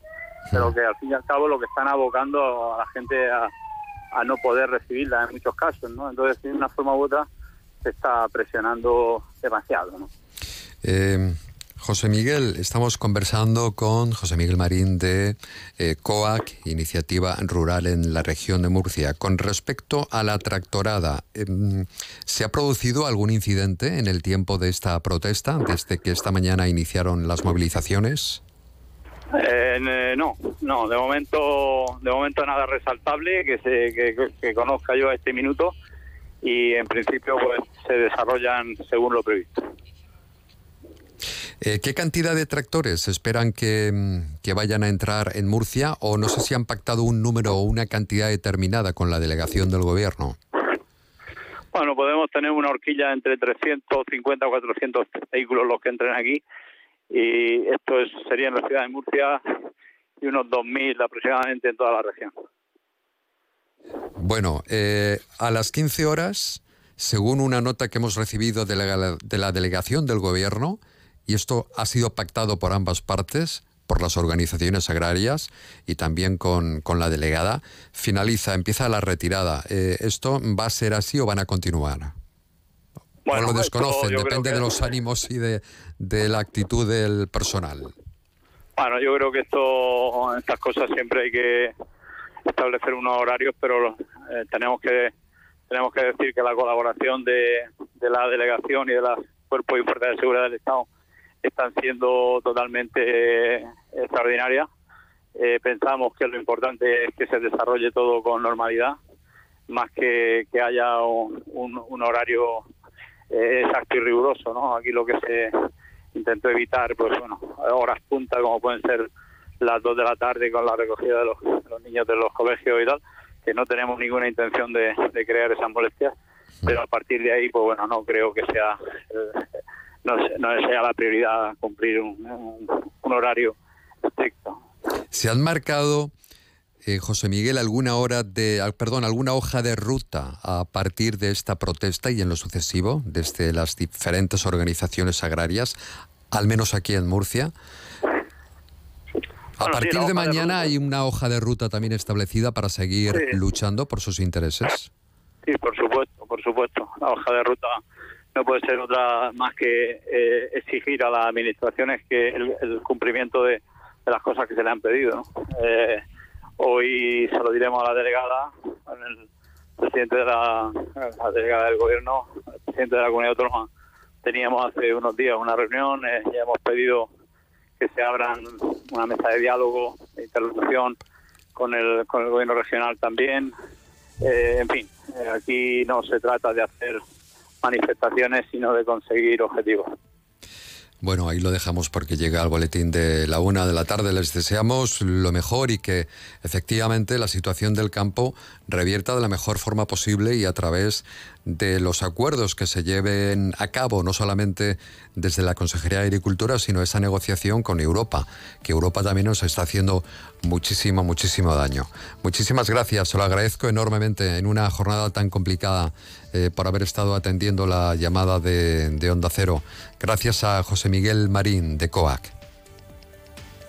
pero que al fin y al cabo lo que están abocando a la gente a, a no poder recibirla en muchos casos, ¿no? Entonces, de una forma u otra, se está presionando demasiado, ¿no? Eh, José Miguel, estamos conversando con José Miguel Marín de eh, COAC, Iniciativa Rural en la región de Murcia. Con respecto a la tractorada, eh, ¿se ha producido algún incidente en el tiempo de esta protesta, desde que esta mañana iniciaron las movilizaciones? Eh, no, no, de momento, de momento nada resaltable que se que, que conozca yo a este minuto y en principio pues se desarrollan según lo previsto. Eh, ¿Qué cantidad de tractores esperan que, mm, que, vayan a entrar en Murcia o no sé si han pactado un número o una cantidad determinada con la delegación del gobierno? Bueno, podemos tener una horquilla entre 350 o 400 vehículos los que entren aquí y esto es, sería en la ciudad de Murcia y unos 2.000 aproximadamente en toda la región. Bueno, eh, a las 15 horas, según una nota que hemos recibido de la, de la delegación del gobierno, y esto ha sido pactado por ambas partes, por las organizaciones agrarias y también con, con la delegada, finaliza, empieza la retirada. Eh, ¿Esto va a ser así o van a continuar? Bueno, o lo desconocen, depende que... de los ánimos y de, de, la actitud del personal. Bueno, yo creo que esto, estas cosas siempre hay que establecer unos horarios, pero eh, tenemos que tenemos que decir que la colaboración de, de la delegación y de los cuerpos y fuerzas de seguridad del Estado están siendo totalmente eh, extraordinarias. Eh, pensamos que lo importante es que se desarrolle todo con normalidad, más que que haya un, horario eh, exacto y riguroso. ¿no? Aquí lo que se intentó evitar, pues bueno, horas punta como pueden ser las dos de la tarde con la recogida de los, niños de los colegios y tal, que no tenemos ninguna intención de, crear esas molestias, pero a partir de ahí, pues bueno, no creo que sea no, no sea la prioridad cumplir un, un, un horario estricto. ¿Se han marcado, eh, José Miguel, alguna hora de, perdón, alguna hoja de ruta a partir de esta protesta y en lo sucesivo, desde las diferentes organizaciones agrarias, al menos aquí en Murcia? A Bueno, partir de mañana hay una hoja de ruta también establecida para seguir Sí. luchando por sus intereses. Sí, por supuesto, por supuesto. La hoja de ruta no puede ser otra más que eh, exigir a las administraciones que el, el cumplimiento de, las cosas que se le han pedido. Eh, hoy se lo diremos a la delegada, el presidente de la, delegada del gobierno, el presidente de la comunidad autónoma. Teníamos hace unos días una reunión, eh, ya hemos pedido que se abran una mesa de diálogo, de interlocución con el, con el gobierno regional también. Eh, en fin, eh, aquí no se trata de hacer manifestaciones, sino de conseguir objetivos. Bueno, ahí lo dejamos porque llega el boletín de la una de la tarde. Les deseamos lo mejor y que efectivamente la situación del campo revierta de la mejor forma posible y a través de los acuerdos que se lleven a cabo, no solamente desde la Consejería de Agricultura, sino esa negociación con Europa, que Europa también nos está haciendo muchísimo, muchísimo daño. Muchísimas gracias, se lo agradezco enormemente en una jornada tan complicada eh, por haber estado atendiendo la llamada de, de Onda Cero. Gracias a José Miguel Marín de COAC.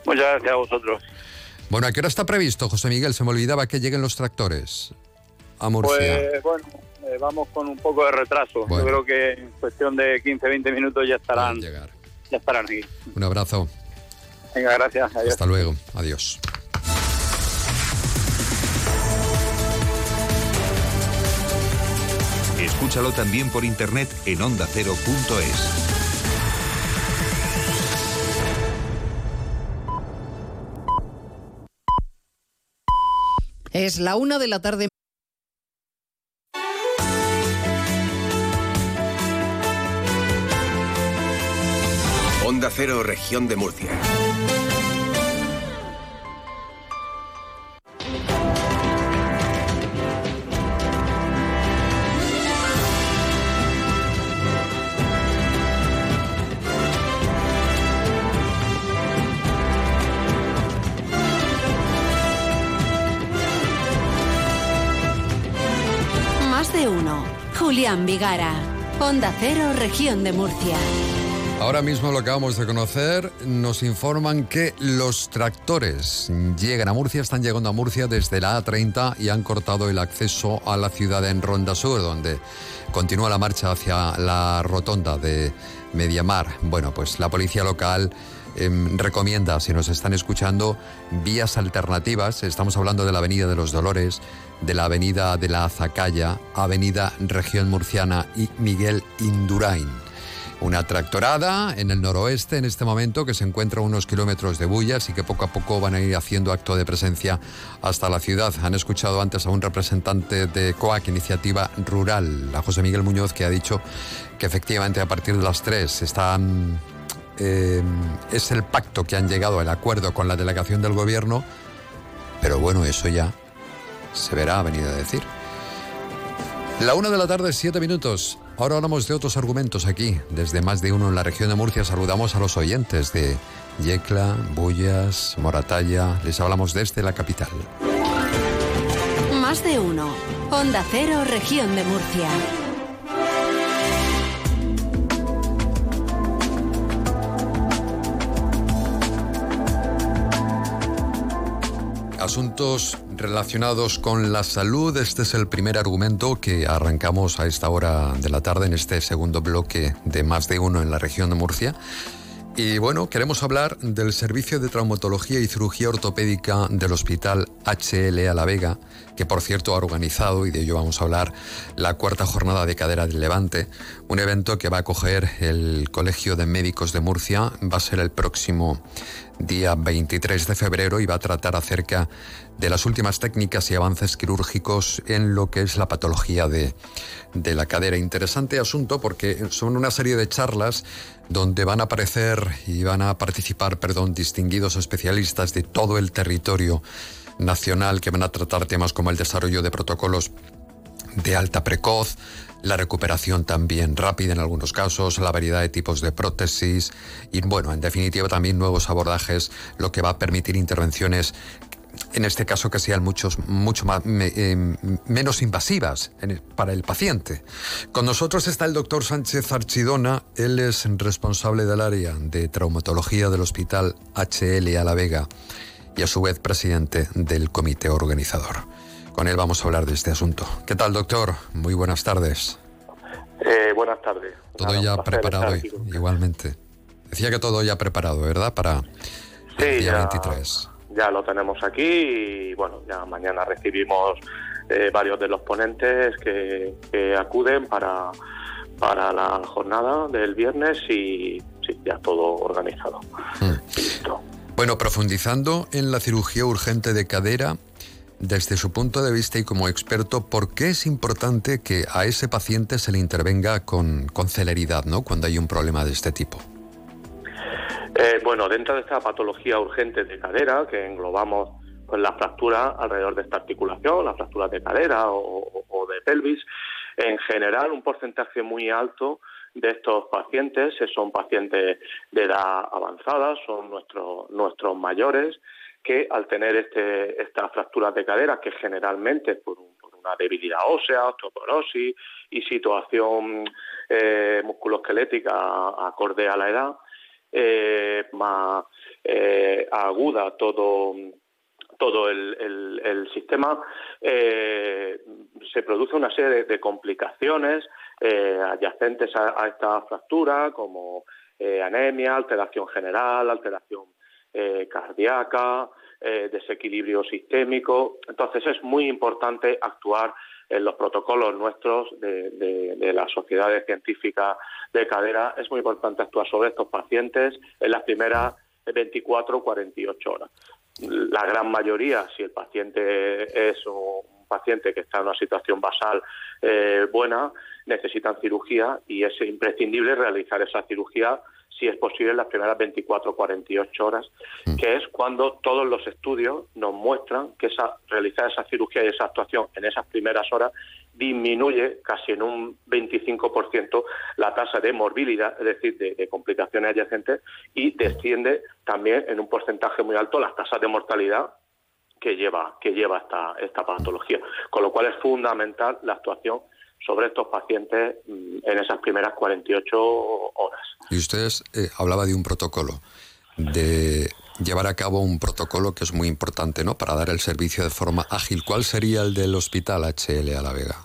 Muchas gracias a vosotros. Bueno, ¿a qué hora está previsto, José Miguel? Se me olvidaba que lleguen los tractores a Murcia. Pues bueno, eh, vamos con un poco de retraso. Bueno. Yo creo que en cuestión de 15-20 minutos ya estarán ya estarán aquí. Un abrazo. Venga, gracias. Adiós. Hasta luego. Adiós. Escúchalo también por internet en ondacero.es. Es la una de la tarde. Onda Cero, región de Murcia. Uno. Julián Vigara. Onda Cero, región de Murcia. Ahora mismo lo acabamos de conocer, nos informan que los tractores llegan a Murcia, están llegando a Murcia desde la A30 y han cortado el acceso a la ciudad en Ronda Sur, donde continúa la marcha hacia la rotonda de Mediamar. Bueno, pues la policía local em, recomienda, si nos están escuchando, vías alternativas. Estamos hablando de la Avenida de los Dolores, de la Avenida de la Azacaya, Avenida Región Murciana y Miguel Indurain. Una tractorada en el noroeste en este momento que se encuentra a unos kilómetros de Bullas y que poco a poco van a ir haciendo acto de presencia hasta la ciudad. Han escuchado antes a un representante de COAC, Iniciativa Rural, a José Miguel Muñoz, que ha dicho que efectivamente a partir de las 3 están... eh, es el pacto que han llegado, el acuerdo con la delegación del gobierno, pero bueno, eso ya se verá, ha venido a decir. La una de la tarde, siete minutos. Ahora hablamos de otros argumentos aquí. Desde más de uno en la región de Murcia saludamos a los oyentes de Yecla, Bullas, Moratalla. Les hablamos desde la capital. Más de uno. Onda Cero, región de Murcia. Asuntos relacionados con la salud. Este es el primer argumento que arrancamos a esta hora de la tarde en este segundo bloque de más de uno en la región de Murcia. Y bueno, queremos hablar del servicio de traumatología y cirugía ortopédica del Hospital HL a La Vega, que por cierto ha organizado, y de ello vamos a hablar, la cuarta jornada de cadera del Levante, un evento que va a acoger el Colegio de Médicos de Murcia, va a ser el próximo día 23 de febrero y va a tratar acerca de las últimas técnicas y avances quirúrgicos en lo que es la patología de, de la cadera. Interesante asunto porque son una serie de charlas donde van a aparecer y van a participar, perdón, distinguidos especialistas de todo el territorio nacional que van a tratar temas como el desarrollo de protocolos de alta precoz, la recuperación también rápida en algunos casos, la variedad de tipos de prótesis y, bueno, en definitiva también nuevos abordajes, lo que va a permitir intervenciones en este caso que sean muchos, mucho más, eh, menos invasivas para el paciente. Con nosotros está el doctor Sánchez Archidona, él es responsable del área de traumatología del Hospital HL a La Vega y a su vez presidente del comité organizador. Con él vamos a hablar de este asunto. ¿Qué tal, doctor? Muy buenas tardes. Eh, buenas tardes. Todo Nada, ya preparado igualmente. Decía que todo ya preparado, ¿verdad? Para el día ya, 23. ya lo tenemos aquí y bueno, ya mañana recibimos eh, varios de los ponentes que, que acuden para, para la jornada del viernes y sí, ya todo organizado. Bueno, profundizando en la cirugía urgente de cadera, desde su punto de vista y como experto, ¿por qué es importante que a ese paciente se le intervenga con, con celeridad, ¿no? Cuando hay un problema de este tipo. Eh, bueno, dentro de esta patología urgente de cadera, que englobamos pues, la fractura alrededor de esta articulación, las fracturas de cadera o, de pelvis, en general un porcentaje muy alto de estos pacientes son pacientes de edad avanzada, son nuestros mayores que al tener este, estas fracturas de cadera, que generalmente por, un- una debilidad ósea, osteoporosis y situación eh, musculoesquelética acorde a la edad, eh, más eh, aguda todo todo el, sistema, eh, se produce una serie de, de complicaciones eh, adyacentes a, a esta fractura, como eh, anemia, alteración general, alteración eh, cardíaca, eh, desequilibrio sistémico. Entonces es muy importante actuar en los protocolos nuestros de, de, las sociedades científicas de cadera. Es muy importante actuar sobre estos pacientes en las primeras 24 o 48 horas. La gran mayoría, si el paciente es un paciente que está en una situación basal eh, buena, necesitan cirugía y es imprescindible realizar esa cirugía si es posible en las primeras 24 o 48 horas, mm. que es cuando todos los estudios nos muestran que esa, realizar esa cirugía y esa actuación en esas primeras horas disminuye casi en un 25% la tasa de morbilidad, es decir, de, complicaciones adyacentes, y desciende también en un porcentaje muy alto las tasas de mortalidad que lleva, que lleva esta, esta patología. Con lo cual es fundamental la actuación sobre estos pacientes mm, en esas primeras 48 horas. Y ustedes eh, hablaba de un protocolo, de llevar a cabo un protocolo que es muy importante, ¿no? Para dar el servicio de forma ágil. ¿Cuál sería el del Hospital HL a la Vega?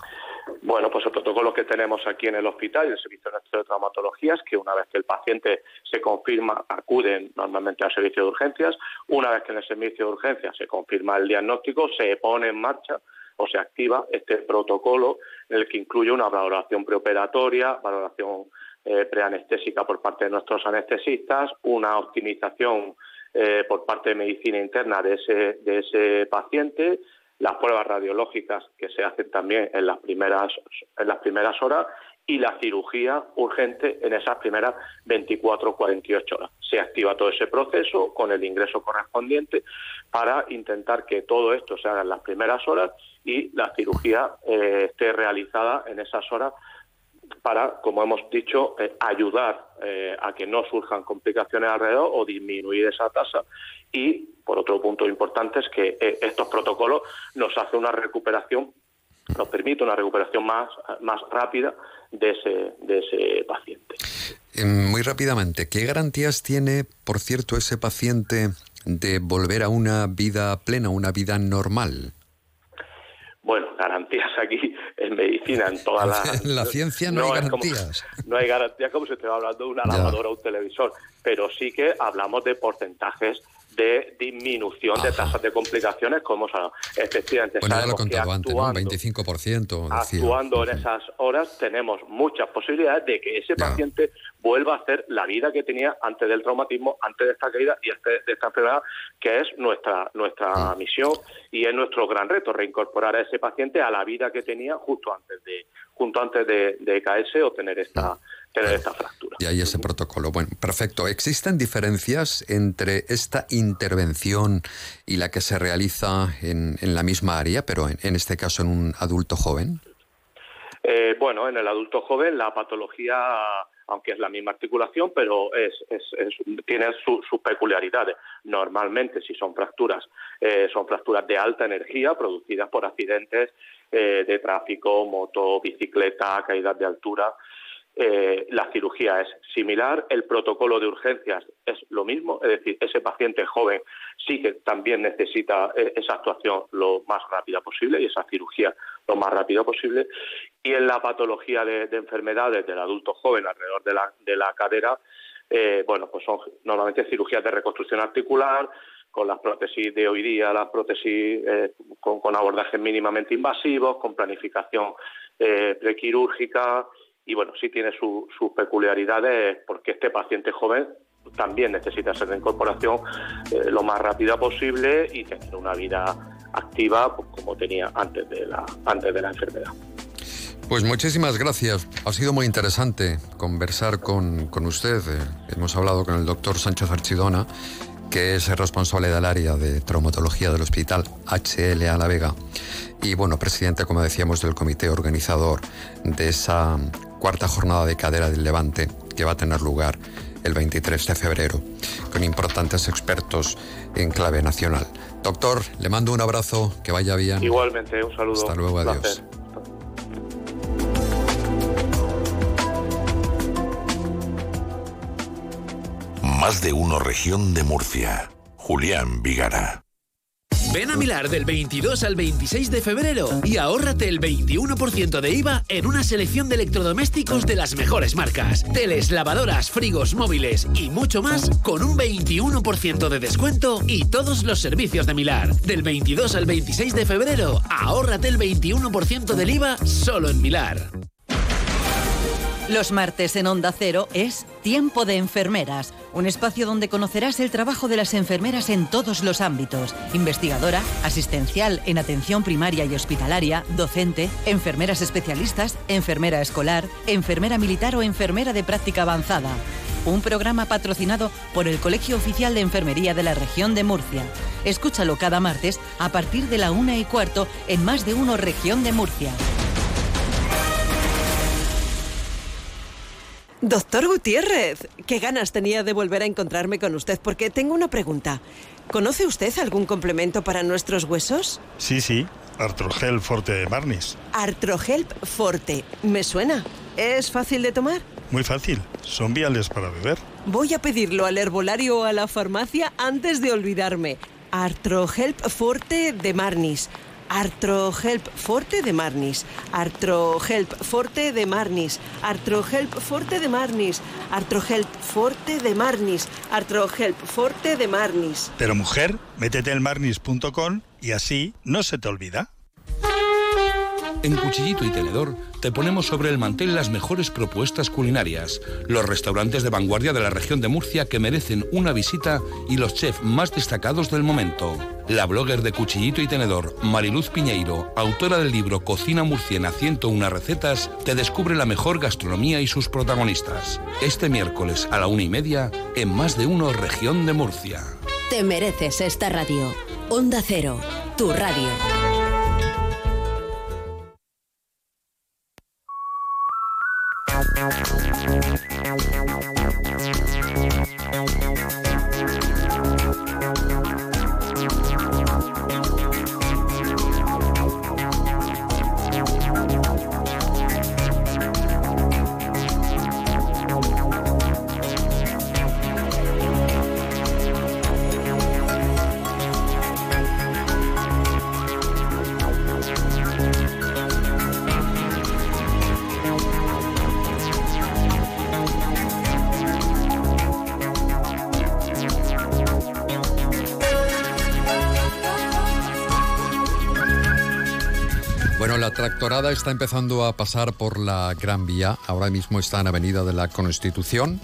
Bueno, pues el protocolo que tenemos aquí en el hospital, el Servicio de Traumatología, es que una vez que el paciente se confirma, acuden normalmente al servicio de urgencias. Una vez que en el servicio de urgencias se confirma el diagnóstico, se pone en marcha o se activa este protocolo en el que incluye una valoración preoperatoria, valoración eh, preanestésica por parte de nuestros anestesistas, una optimización eh, por parte de medicina interna de ese, de ese paciente, las pruebas radiológicas que se hacen también en las primeras, en las primeras horas y la cirugía urgente en esas primeras 24 o 48 horas. Se activa todo ese proceso con el ingreso correspondiente para intentar que todo esto se haga en las primeras horas y la cirugía eh, esté realizada en esas horas para, como hemos dicho, eh, ayudar eh, a que no surjan complicaciones alrededor o disminuir esa tasa. Y, por otro punto importante, es que estos protocolos nos hacen una recuperación nos permite una recuperación más, más rápida de ese, de ese paciente. Muy rápidamente, ¿qué garantías tiene, por cierto, ese paciente de volver a una vida plena, una vida normal? Bueno, garantías aquí en medicina, en toda la... En la ciencia no, hay garantías. no hay garantías como si estuviera hablando de una lavadora o un televisor, pero sí que hablamos de porcentajes de disminución de tasas de complicaciones, como efectivamente bueno, ya lo contaba antes, ¿no? 25%. Actuando en esas horas tenemos muchas posibilidades de que ese paciente vuelva a hacer la vida que tenía antes del traumatismo, antes de esta caída y antes de esta enfermedad, que es nuestra, nuestra misión y es nuestro gran reto, reincorporar a ese paciente a la vida que tenía justo antes de, junto antes de, de caerse o tener esta tener esta fractura. Y ahí ese protocolo. Bueno, perfecto. ¿Existen diferencias entre esta intervención y la que se realiza en, en la misma área, pero en, este caso en un adulto joven? Eh, bueno, en el adulto joven la patología, aunque es la misma articulación, pero es, tiene sus peculiaridades. Normalmente, si son fracturas, eh, son fracturas de alta energía producidas por accidentes eh, de tráfico, moto, bicicleta, caídas de altura. Eh, la cirugía es similar, el protocolo de urgencias es lo mismo, es decir, ese paciente joven sí que también necesita eh, esa actuación lo más rápida posible y esa cirugía lo más rápida posible. Y en la patología de, enfermedades del adulto joven alrededor de la, de la cadera, eh, bueno, pues son normalmente cirugías de reconstrucción articular, con las prótesis de hoy día, las prótesis con, con, abordajes mínimamente invasivos, con planificación prequirúrgica, y bueno, sí tiene sus peculiaridades porque este paciente joven también necesita ser de incorporación eh, lo más rápida posible y tener una vida activa pues, como tenía antes de la, antes de la enfermedad. Pues muchísimas gracias. Ha sido muy interesante conversar con, con usted. Eh, hemos hablado con el doctor Sánchez Archidona, que es el responsable del área de traumatología del Hospital HL a La Vega. Y bueno, presidente, como decíamos, del comité organizador de esa cuarta jornada de cadera del Levante que va a tener lugar el 23 de febrero, con importantes expertos en clave nacional. Doctor, le mando un abrazo, que vaya bien. Igualmente, un saludo. Hasta luego, adiós. Más de uno región de Murcia. Julián Vigara. Ven a Milar del 22 al 26 de febrero y ahórrate el 21% de IVA en una selección de electrodomésticos de las mejores marcas. Teles, lavadoras, frigos, móviles y mucho más con un 21% de descuento y todos los servicios de Milar. Del 22 al 26 de febrero, ahórrate el 21% del IVA solo en Milar. Los martes en Onda Cero es Tiempo de Enfermeras, un espacio donde conocerás el trabajo de las enfermeras en todos los ámbitos. Investigadora, asistencial en atención primaria y hospitalaria, docente, enfermeras especialistas, enfermera escolar, enfermera militar o enfermera de práctica avanzada. Un programa patrocinado por el Colegio Oficial de Enfermería de la región de Murcia. Escúchalo cada martes a partir de la una y cuarto en Más de Uno Región de Murcia. Doctor Gutiérrez, qué ganas tenía de volver a encontrarme con usted porque tengo una pregunta. ¿Conoce usted algún complemento para nuestros huesos? Sí, sí, Artrogel Forte de Marnis. Artrogel Forte, me suena. ¿Es fácil de tomar? Muy fácil, son viales para beber. Voy a pedirlo al herbolario o a la farmacia antes de olvidarme. Artrohelp Forte de Marnis. Artrohelp Forte de Marnis. Artrohelp Forte de Marnis. Artrohelp Forte de Marnis. Artrohelp Forte de Marnis. Artrohelp Forte de Marnis. Pero mujer, métete en marnis.com y así no se te olvida. En Cuchillito y Tenedor te ponemos sobre el mantel las mejores propuestas culinarias, los restaurantes de vanguardia de la región de Murcia que merecen una visita y los chefs más destacados del momento. La blogger de Cuchillito y Tenedor, Mariluz Piñeiro, autora del libro Cocina Murciana 101 recetas, te descubre la mejor gastronomía y sus protagonistas. Este miércoles a la una y media en Más de Uno Región de Murcia. Te mereces esta radio. Onda Cero, tu radio. Está empezando a pasar por la Gran Vía. Ahora mismo está en Avenida de la Constitución.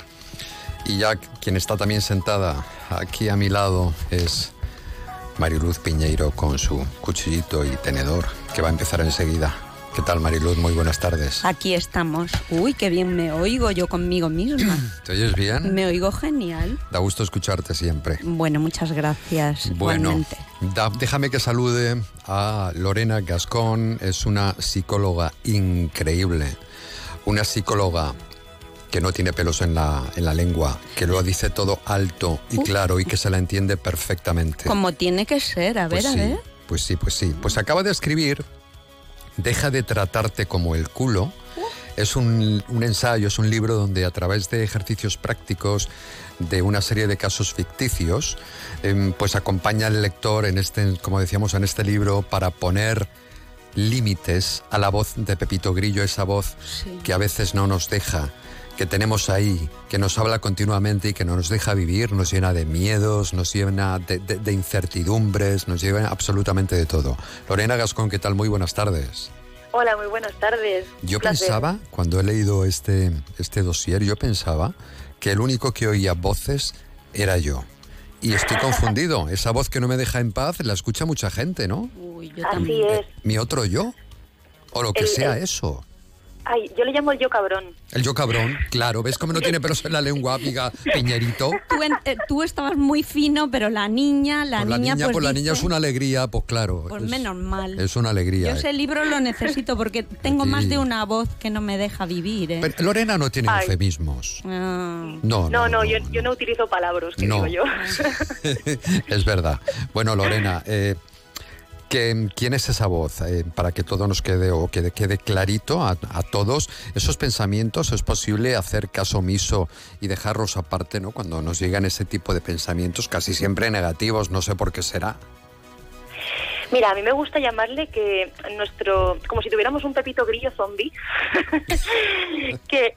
Y ya quien está también sentada aquí a mi lado es Mariluz Piñeiro con su cuchillito y tenedor, que va a empezar enseguida. ¿Qué tal, Mariluz? Muy buenas tardes. Aquí estamos. Uy, qué bien me oigo yo conmigo misma. ¿Te oyes bien? Me oigo genial. Da gusto escucharte siempre. Bueno, muchas gracias. Bueno, da- déjame que salude a Lorena Gascón. Es una psicóloga increíble. Una psicóloga que no tiene pelos en la, en la lengua, que lo dice todo alto y Uh. claro y que se la entiende perfectamente. Como tiene que ser, a ver, Pues a ver. Pues sí, pues sí. Pues acaba de escribir Deja de tratarte como el culo. Es un, un ensayo, es un libro donde a través de ejercicios prácticos de una serie de casos ficticios, em, pues acompaña al lector en este, como decíamos, en este libro para poner límites a la voz de Pepito Grillo, esa voz que a veces no nos deja, que tenemos ahí, que nos habla continuamente y que no nos deja vivir, nos llena de miedos, nos llena de, de- de incertidumbres, nos llena absolutamente de todo. Lorena Gascón, ¿qué tal? Muy buenas tardes. Hola, muy buenas tardes. Yo placer. pensaba, cuando he leído este, este dossier, yo pensaba que el único que oía voces era yo. Y estoy confundido. Esa voz que no me deja en paz la escucha mucha gente, ¿no? Así es. ¿Mi otro yo? O lo que El- sea el- eso. Ay, yo le llamo el yo cabrón. El yo cabrón, claro. ¿Ves cómo no tiene pelos en la lengua, amiga Piñerito? Tú, en- eh, tú estabas muy fino, pero la niña, la Por la niña, pues por la dice, niña es una alegría, pues claro. Pues es, menos mal. es una alegría. Yo ese libro lo necesito porque tengo Sí. más de una voz que no me deja vivir. ¿eh? Pero Lorena no tiene Ay. eufemismos. Ah. No, No, no, yo, yo no utilizo palabras, que No. digo yo. es verdad. Bueno, Lorena, eh, ¿quién es esa voz? Eh, para que todo nos quede o que quede clarito a, a todos, esos pensamientos es posible hacer caso omiso y dejarlos aparte, ¿no? Cuando nos llegan ese tipo de pensamientos, casi siempre negativos, no sé por qué será. Mira, a mí me gusta llamarle que nuestro, como si tuviéramos un pepito grillo zombie, que,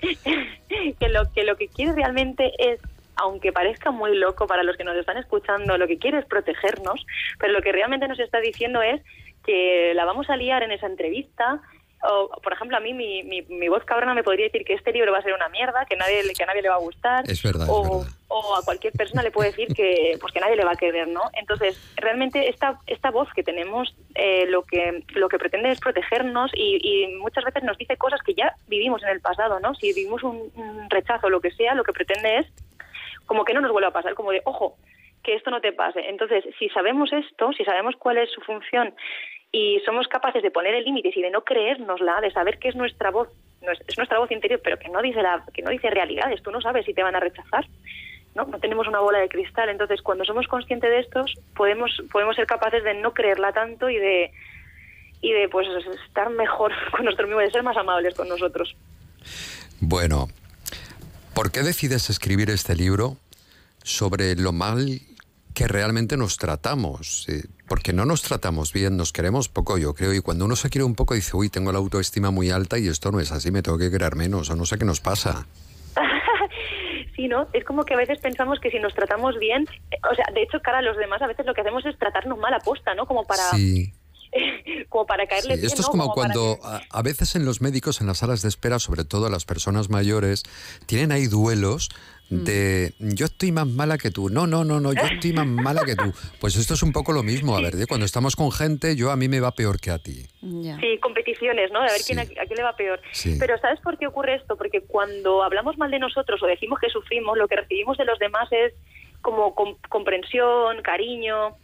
que, lo, que lo que quiere realmente es aunque parezca muy loco para los que nos están escuchando, lo que quiere es protegernos, pero lo que realmente nos está diciendo es que la vamos a liar en esa entrevista, o, por ejemplo, a mí mi, mi, mi, voz cabrona me podría decir que este libro va a ser una mierda, que nadie que a nadie le va a gustar. Es verdad, o, es verdad. o a cualquier persona le puede decir que pues que nadie le va a querer, ¿no? Entonces, realmente esta esta voz que tenemos eh, lo que lo que pretende es protegernos y, y, muchas veces nos dice cosas que ya vivimos en el pasado, ¿no? Si vivimos un, un rechazo o lo que sea, lo que pretende es como que no nos vuelva a pasar, como de, ojo, que esto no te pase. Entonces, si sabemos esto, si sabemos cuál es su función y somos capaces de poner el límite y de no creérnosla, de saber que es nuestra voz, es nuestra voz interior, pero que no dice la, que no dice realidades, tú no sabes si te van a rechazar. ¿no? no tenemos una bola de cristal, entonces cuando somos conscientes de estos podemos podemos ser capaces de no creerla tanto y de y de pues estar mejor con nosotros mismos, de ser más amables con nosotros. Bueno, ¿por qué decides escribir este libro sobre lo mal que realmente nos tratamos? Eh, porque no nos tratamos bien, nos queremos poco, yo creo, y cuando uno se quiere un poco dice, uy, tengo la autoestima muy alta y esto no es así, me tengo que creer menos, o no sé qué nos pasa. sí, ¿no? Es como que a veces pensamos que si nos tratamos bien, o sea, de hecho, cara a los demás, a veces lo que hacemos es tratarnos mal a posta, ¿no? Como para... Sí. como para caerle Sí, bien, esto es ¿no? como, cuando a, a veces en los médicos, en las salas de espera, sobre todo las personas mayores, tienen ahí duelos de yo estoy más mala que tú. No, no, no, no, yo estoy más mala que tú. Pues esto es un poco lo mismo, a ver, ¿eh? cuando estamos con gente, yo a mí me va peor que a ti. Sí, competiciones, ¿no? De ver quién, a, a quién le va peor. Sí. Pero ¿sabes por qué ocurre esto? Porque cuando hablamos mal de nosotros o decimos que sufrimos, lo que recibimos de los demás es como com- comprensión, cariño.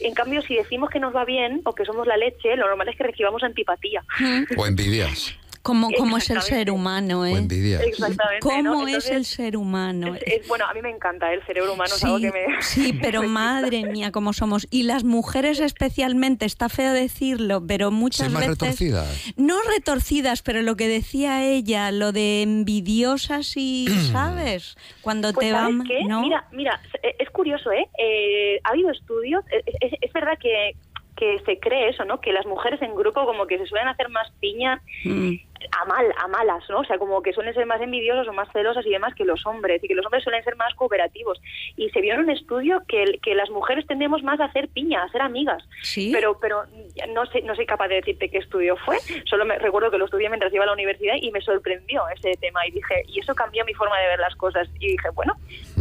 En cambio, si decimos que nos va bien o que somos la leche, lo normal es que recibamos antipatía. O envidias. Como, cómo es el ser humano, ¿eh? Exactamente. ¿Cómo ¿no? es el ser humano? es- es- bueno, a mí me encanta el cerebro humano, es algo Sí, que me... sí, pero madre mía, cómo somos. Y las mujeres especialmente, está feo decirlo, pero muchas más veces... retorcidas. No retorcidas, pero lo que decía ella, lo de envidiosas y, ¿sabes? Cuando Pues te ¿sabes van... qué? ¿no? Mira, mira, es- curioso, ¿eh? Eh, Ha habido estudios, eh, es, es verdad que, que se cree eso, ¿no? Que las mujeres en grupo como que se suelen hacer más piña Mm. A mal, a malas, ¿no? O sea, como que suelen ser más envidiosos o más celosas y demás que los hombres, y que los hombres suelen ser más cooperativos. Y se vio en un estudio que, que las mujeres tendemos más a hacer piña, a hacer amigas. Sí. Pero, pero no sé, no soy capaz de decirte qué estudio fue. Solo me recuerdo que lo estudié mientras iba a la universidad y me sorprendió ese tema y dije, y eso cambió mi forma de ver las cosas. Y dije, bueno,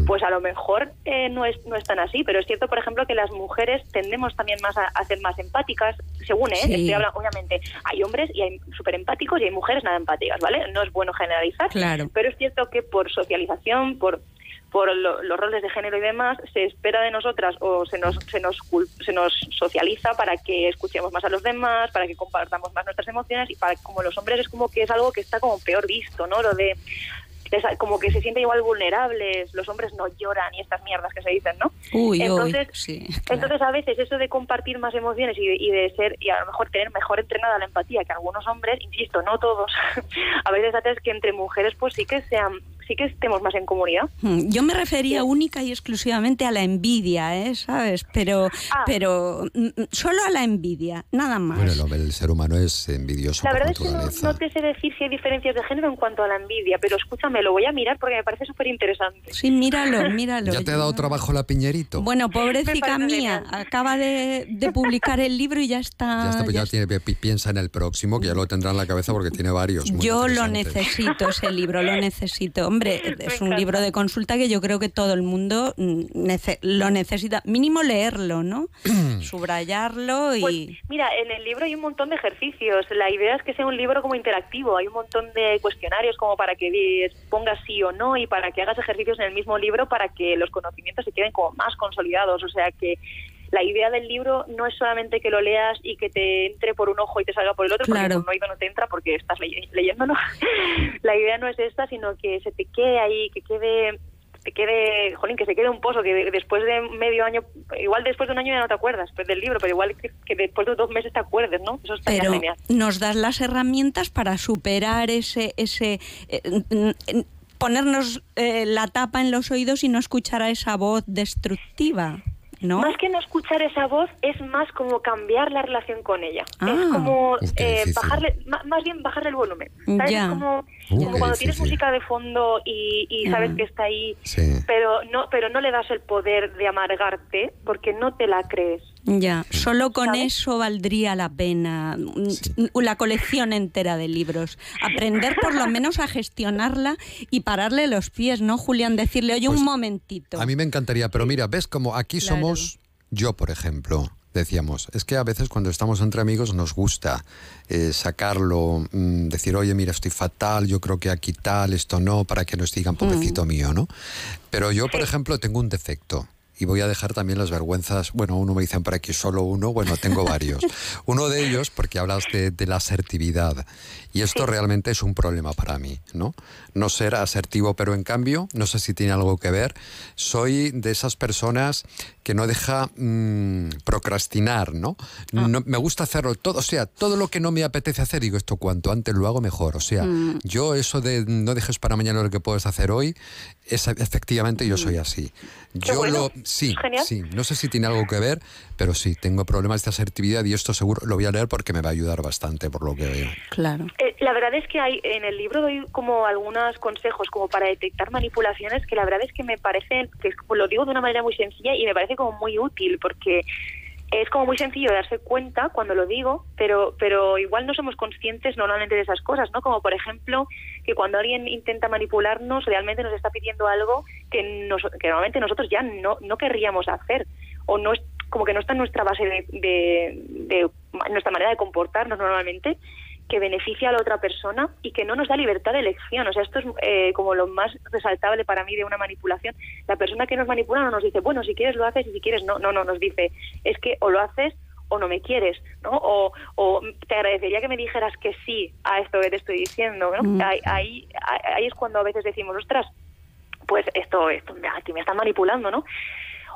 pues a lo mejor eh, no es no es tan así, pero es cierto, por ejemplo, que las mujeres tendemos también más a, a ser más empáticas, según, ¿eh? Sí. Estoy hablando, obviamente, hay hombres y hay súper empáticos y hay mujeres nada empáticas, ¿vale? No es bueno generalizar, Claro. pero es cierto que por socialización, por por lo- los roles de género y demás, se espera de nosotras o se nos, se, nos, se nos socializa para que escuchemos más a los demás, para que compartamos más nuestras emociones y para como los hombres es como que es algo que está como peor visto, ¿no? Lo de como que se sienten igual vulnerables, los hombres no lloran y estas mierdas que se dicen, ¿no? Uy, entonces, uy, sí. entonces a veces eso de compartir más emociones y de, y de ser y a lo mejor tener mejor entrenada la empatía que algunos hombres, insisto, no todos, a veces haces que entre mujeres pues sí que sean, sí que estemos más en comunidad. Mm, Yo me refería única y exclusivamente a la envidia, ¿eh? ¿Sabes? Pero, Ah. pero mm, solo a la envidia, nada más. Bueno, el, ser humano es envidioso La por verdad es que no, naturaleza. no te sé decir si hay diferencias de género en cuanto a la envidia, pero escúchame, lo voy a mirar porque me parece súper interesante. Sí, míralo, míralo. ¿Ya te ha dado trabajo la piñerito? Bueno, pobrecita mía, acaba de, de publicar el libro y ya está. ya está, pues ya ya tiene, pi- piensa en el próximo, que ya lo tendrá en la cabeza porque tiene varios. muy Yo lo necesito, ese libro, lo necesito. Hombre, es un libro de consulta que yo creo que todo el mundo nece- lo necesita. Mínimo leerlo, ¿no? Subrayarlo y... Pues mira, en el libro hay un montón de ejercicios. La idea es que sea un libro como interactivo. Hay un montón de cuestionarios como para que pongas sí o no y para que hagas ejercicios en el mismo libro para que los conocimientos se queden como más consolidados. O sea que la idea del libro no es solamente que lo leas y que te entre por un ojo y te salga por el otro, Claro. porque por un oído no te entra porque estás ley- leyéndolo. la idea no es esta, sino que se te quede ahí, que quede te quede, jolín, que se quede un pozo, que de- después de medio año, igual después de un año ya no te acuerdas pues, del libro, pero igual que, que después de dos meses te acuerdes, ¿no? Eso está Pero genial. nos das las herramientas para superar ese... ese eh, ponernos eh, la tapa en los oídos y no escuchar a esa voz destructiva. ¿No? Más que no escuchar esa voz, es más como cambiar la relación con ella. Ah. es como Uf, qué eh, bajarle, ma- más bien bajarle el volumen. ¿sabes? Ya. Es como, Uh, como cuando tienes música de fondo y, y sabes que está ahí, Sí. pero no, pero no le das el poder de amargarte porque no te la crees. Ya, solo con eso valdría la pena mm, la colección entera de libros. Aprender por lo menos a gestionarla y pararle los pies, ¿no, Julián? Decirle, oye, un momentito. A mí me encantaría, pero mira, ves como aquí Claro. somos, yo por ejemplo, decíamos, es que a veces cuando estamos entre amigos nos gusta eh, sacarlo, mm, decir, oye, mira, estoy fatal, yo creo que aquí tal, esto no, para que nos digan, pobrecito mío, ¿no? Pero yo, por ejemplo, tengo un defecto. Y voy a dejar también las vergüenzas. Bueno, uno me dicen por aquí solo uno, bueno, tengo varios. Uno de ellos, porque hablas de, de la asertividad. Y esto realmente es un problema para mí, ¿no? No ser asertivo, pero en cambio, no sé si tiene algo que ver, soy de esas personas que no deja mm, procrastinar, ¿no? No- Me gusta hacerlo todo, o sea, todo lo que no me apetece hacer, digo, esto cuanto antes lo hago mejor. O sea, Mm. yo eso de no dejes para mañana lo que puedes hacer hoy, es, efectivamente yo soy así. Qué Yo bueno, lo, sí, sí, no sé si tiene algo que ver, pero sí, tengo problemas de asertividad y esto seguro lo voy a leer porque me va a ayudar bastante por lo que veo. Claro. Eh, la verdad es que hay en el libro doy como algunos consejos como para detectar manipulaciones que la verdad es que me parecen que es- lo digo de una manera muy sencilla y me parece como muy útil porque es como muy sencillo darse cuenta cuando lo digo, pero pero igual no somos conscientes normalmente de esas cosas, ¿no? Como por ejemplo que cuando alguien intenta manipularnos realmente nos está pidiendo algo que, nos, que normalmente nosotros ya no, no querríamos hacer o no es como que no está en nuestra base de, de- de nuestra manera de comportarnos normalmente que beneficia a la otra persona y que no nos da libertad de elección. O sea, esto es eh, como lo más resaltable para mí de una manipulación. La persona que nos manipula no nos dice, bueno, si quieres lo haces y si quieres no. No, no, nos dice, es que o lo haces o no me quieres, ¿no? O, o te agradecería que me dijeras que sí a esto que te estoy diciendo, ¿no? Mm. Ahí, ahí, ahí es cuando a veces decimos, ostras, pues esto, esto aquí me están manipulando, ¿no?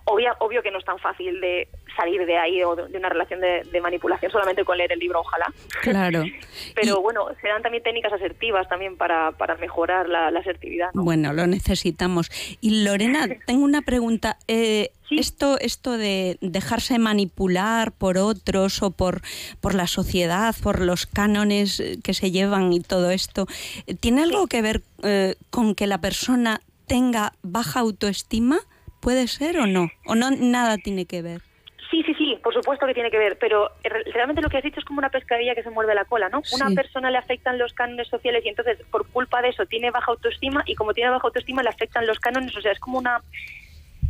Obvia, obvio que no es tan fácil de salir de ahí o de, una relación de, de manipulación solamente con leer el libro, ojalá. Claro. Pero bueno, se dan también técnicas asertivas también para, para mejorar la, la asertividad. ¿no? Bueno, lo necesitamos. Y Lorena, tengo una pregunta. Eh, esto, esto de dejarse manipular por otros o por, por la sociedad, por los cánones eh, que se llevan y todo esto, eh, ¿tiene algo que ver eh, con que la persona tenga baja autoestima? ¿Puede ser o no? ¿O no nada tiene que ver? Sí, sí, sí, por supuesto que tiene que ver, pero re- realmente lo que has dicho es como una pescadilla que se muerde la cola, ¿no? Una persona le afectan los cánones sociales y entonces por culpa de eso tiene baja autoestima y como tiene baja autoestima le afectan los cánones, o sea, es como una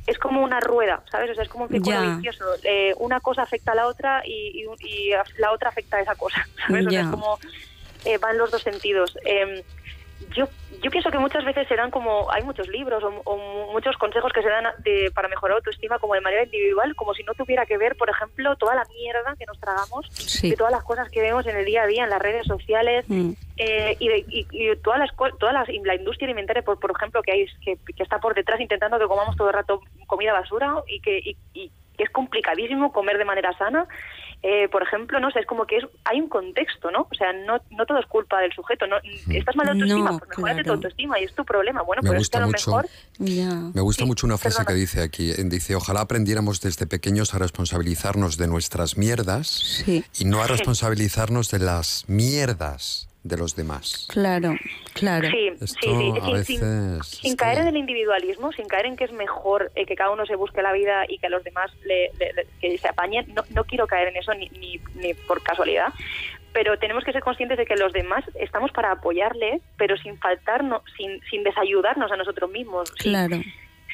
es como una rueda, ¿sabes? O sea, es como un círculo vicioso. Eh, una cosa afecta a la otra y, y- y la otra afecta a esa cosa, ¿sabes? O sea, Ya. es como eh, va en los dos sentidos. Eh, yo, yo pienso que muchas veces se dan como, hay muchos libros o, o muchos consejos que se dan de, para mejorar autoestima como de manera individual, como si no tuviera que ver, por ejemplo, toda la mierda que nos tragamos, Sí. de todas las cosas que vemos en el día a día, en las redes sociales, Mm. eh, y, de- y- y todas las todas las, la industria alimentaria por, por ejemplo que hay que, que está por detrás intentando que comamos todo el rato comida basura y que y, y que es complicadísimo comer de manera sana eh, por ejemplo no sé es como que es, hay un contexto no o sea no no todo es culpa del sujeto no estás mal de autoestima No, pues mejorate tu claro. autoestima y es tu problema bueno Me pero es que a lo mucho. mejor. Me gusta mucho una frase perdona. que dice aquí, dice, ojalá aprendiéramos desde pequeños a responsabilizarnos de nuestras mierdas Sí. y no a responsabilizarnos de las mierdas de los demás. Claro, claro. Sí, Esto sí, sí, a sin- sin- veces... sin caer en el individualismo, sin caer en que es mejor eh, que cada uno se busque la vida y que a los demás le, le- le- que se apañen, no, no quiero caer en eso ni, ni, ni por casualidad, pero tenemos que ser conscientes de que los demás estamos para apoyarles, pero sin faltarnos, sin, sin desayudarnos a nosotros mismos. Claro.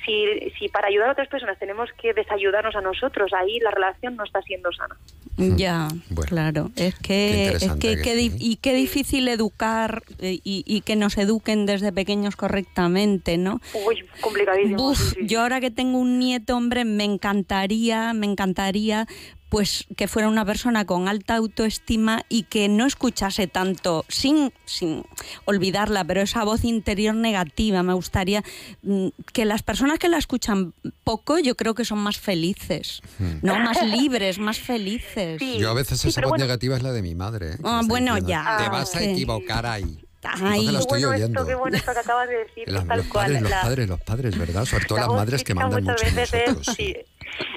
Si, si para ayudar a otras personas tenemos que desayudarnos a nosotros, ahí la relación no está siendo sana. Ya, claro. Es que, es que, y qué difícil educar eh, y, y que nos eduquen desde pequeños correctamente, ¿no? Uy, complicadísimo. Buf, sí, sí. yo ahora que tengo un nieto, hombre, me encantaría, me encantaría pues que fuera una persona con alta autoestima y que no escuchase tanto, sin, sin olvidarla, pero esa voz interior negativa. Me gustaría mm, que las personas que la escuchan poco, yo creo que son más felices, ¿no? Más libres, más felices. Yo a veces esa voz negativa es la de mi madre. ¿eh? Ah, bueno, ya. Te vas a Sí. equivocar ahí. Ay, Entonces la estoy bueno oyendo. esto, qué bueno esto que acabas de decir, La- tal los cual. padres, los la- padres, los padres, ¿verdad? Sobre todo la las madres que mandan mucho veces es, nosotros. sí,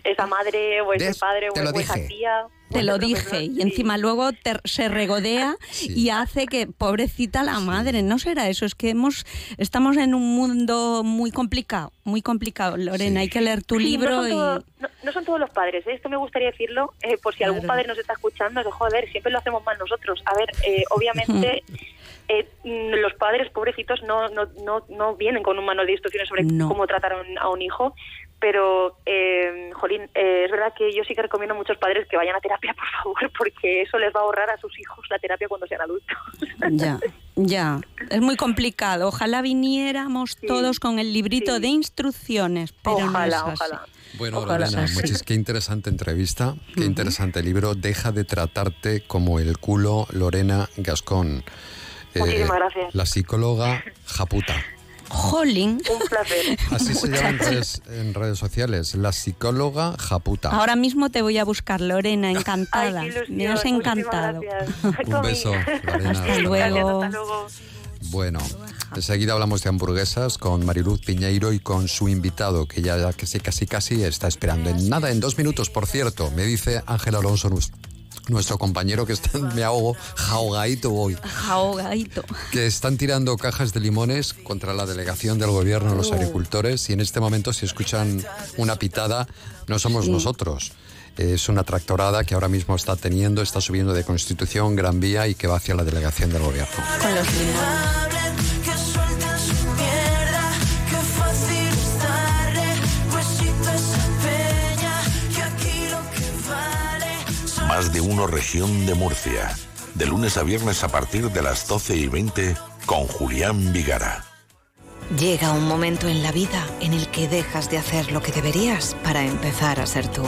esa madre o ese ¿Ves? padre Te o, esa dije. tía. Te lo dije y encima luego te- se regodea y hace que pobrecita la madre, no será eso, es que hemos estamos en un mundo muy complicado, muy complicado, Lorena, hay que leer tu Sí, libro no son, y todo- no, no son todos los padres, ¿eh? esto me gustaría decirlo, eh, por si algún Claro. padre nos está escuchando, de joder, siempre lo hacemos mal nosotros. A ver, eh, obviamente eh, mm, los padres pobrecitos no, no, no, no vienen con un manual de instrucciones sobre No. cómo tratar a un, a un hijo, pero, eh, Jolín, eh, es verdad que yo sí que recomiendo a muchos padres que vayan a terapia, por favor, porque eso les va a ahorrar a sus hijos la terapia cuando sean adultos. ya, ya, es muy complicado. Ojalá viniéramos todos con el librito de instrucciones, pero no Ojalá, es así. ojalá. Bueno, Ojalá. Lorena, muchis- qué interesante entrevista, qué interesante libro. Deja de tratarte como el culo Lorena Gascón. Eh, Muchísimas gracias. La psicóloga Japuta. Jolín. Un placer. Así se llama en redes, en redes sociales. La psicóloga Japuta. Ahora mismo te voy a buscar, Lorena, encantada. Ay, qué ilusión, Me has encantado. Un beso, Lorena. Hasta luego. Bueno, enseguida hablamos de hamburguesas con Mariluz Piñeiro y con su invitado, que ya casi casi casi está esperando. En nada, en dos minutos, por cierto, me dice Ángel Alonso, nus- nuestro compañero que está, me ahogo, jaogadito voy, Ahogadito. que están tirando cajas de limones contra la delegación del gobierno, los Oh. agricultores, y en este momento si escuchan una pitada, no somos Sí. nosotros. Es una tractorada que ahora mismo está teniendo, está subiendo de Constitución, Gran Vía y que va hacia la delegación del gobierno. Con los limones. Más de uno región de Murcia. De lunes a viernes a partir de las 12 y 20 con Julián Vigara. Llega un momento en la vida en el que dejas de hacer lo que deberías para empezar a ser tú.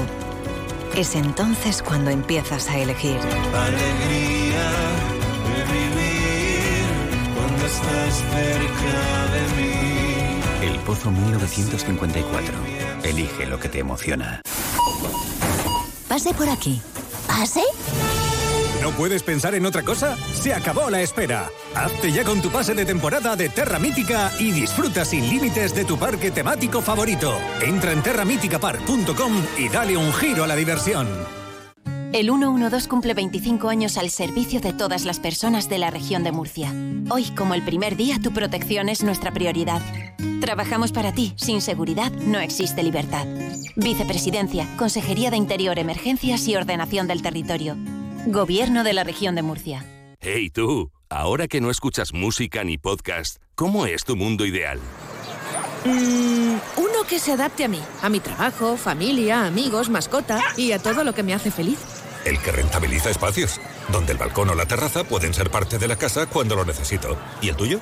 Es entonces cuando empiezas a elegir. alegría de vivir cuando estás cerca de mí. El Pozo 1954. Elige lo que te emociona. Pase por aquí. ¿No puedes pensar en otra cosa? Se acabó la espera. Hazte ya con tu pase de temporada de Terra Mítica y disfruta sin límites de tu parque temático favorito. Entra en terramíticapark.com y dale un giro a la diversión. El 112 cumple 25 años al servicio de todas las personas de la región de Murcia. Hoy, como el primer día, tu protección es nuestra prioridad. Trabajamos para ti. Sin seguridad no existe libertad. Vicepresidencia, Consejería de Interior, Emergencias y Ordenación del Territorio. Gobierno de la región de Murcia. Hey tú, ahora que no escuchas música ni podcast, ¿cómo es tu mundo ideal? Mm, uno que se adapte a mí, a mi trabajo, familia, amigos, mascota y a todo lo que me hace feliz. El que rentabiliza espacios, donde el balcón o la terraza pueden ser parte de la casa cuando lo necesito. ¿Y el tuyo?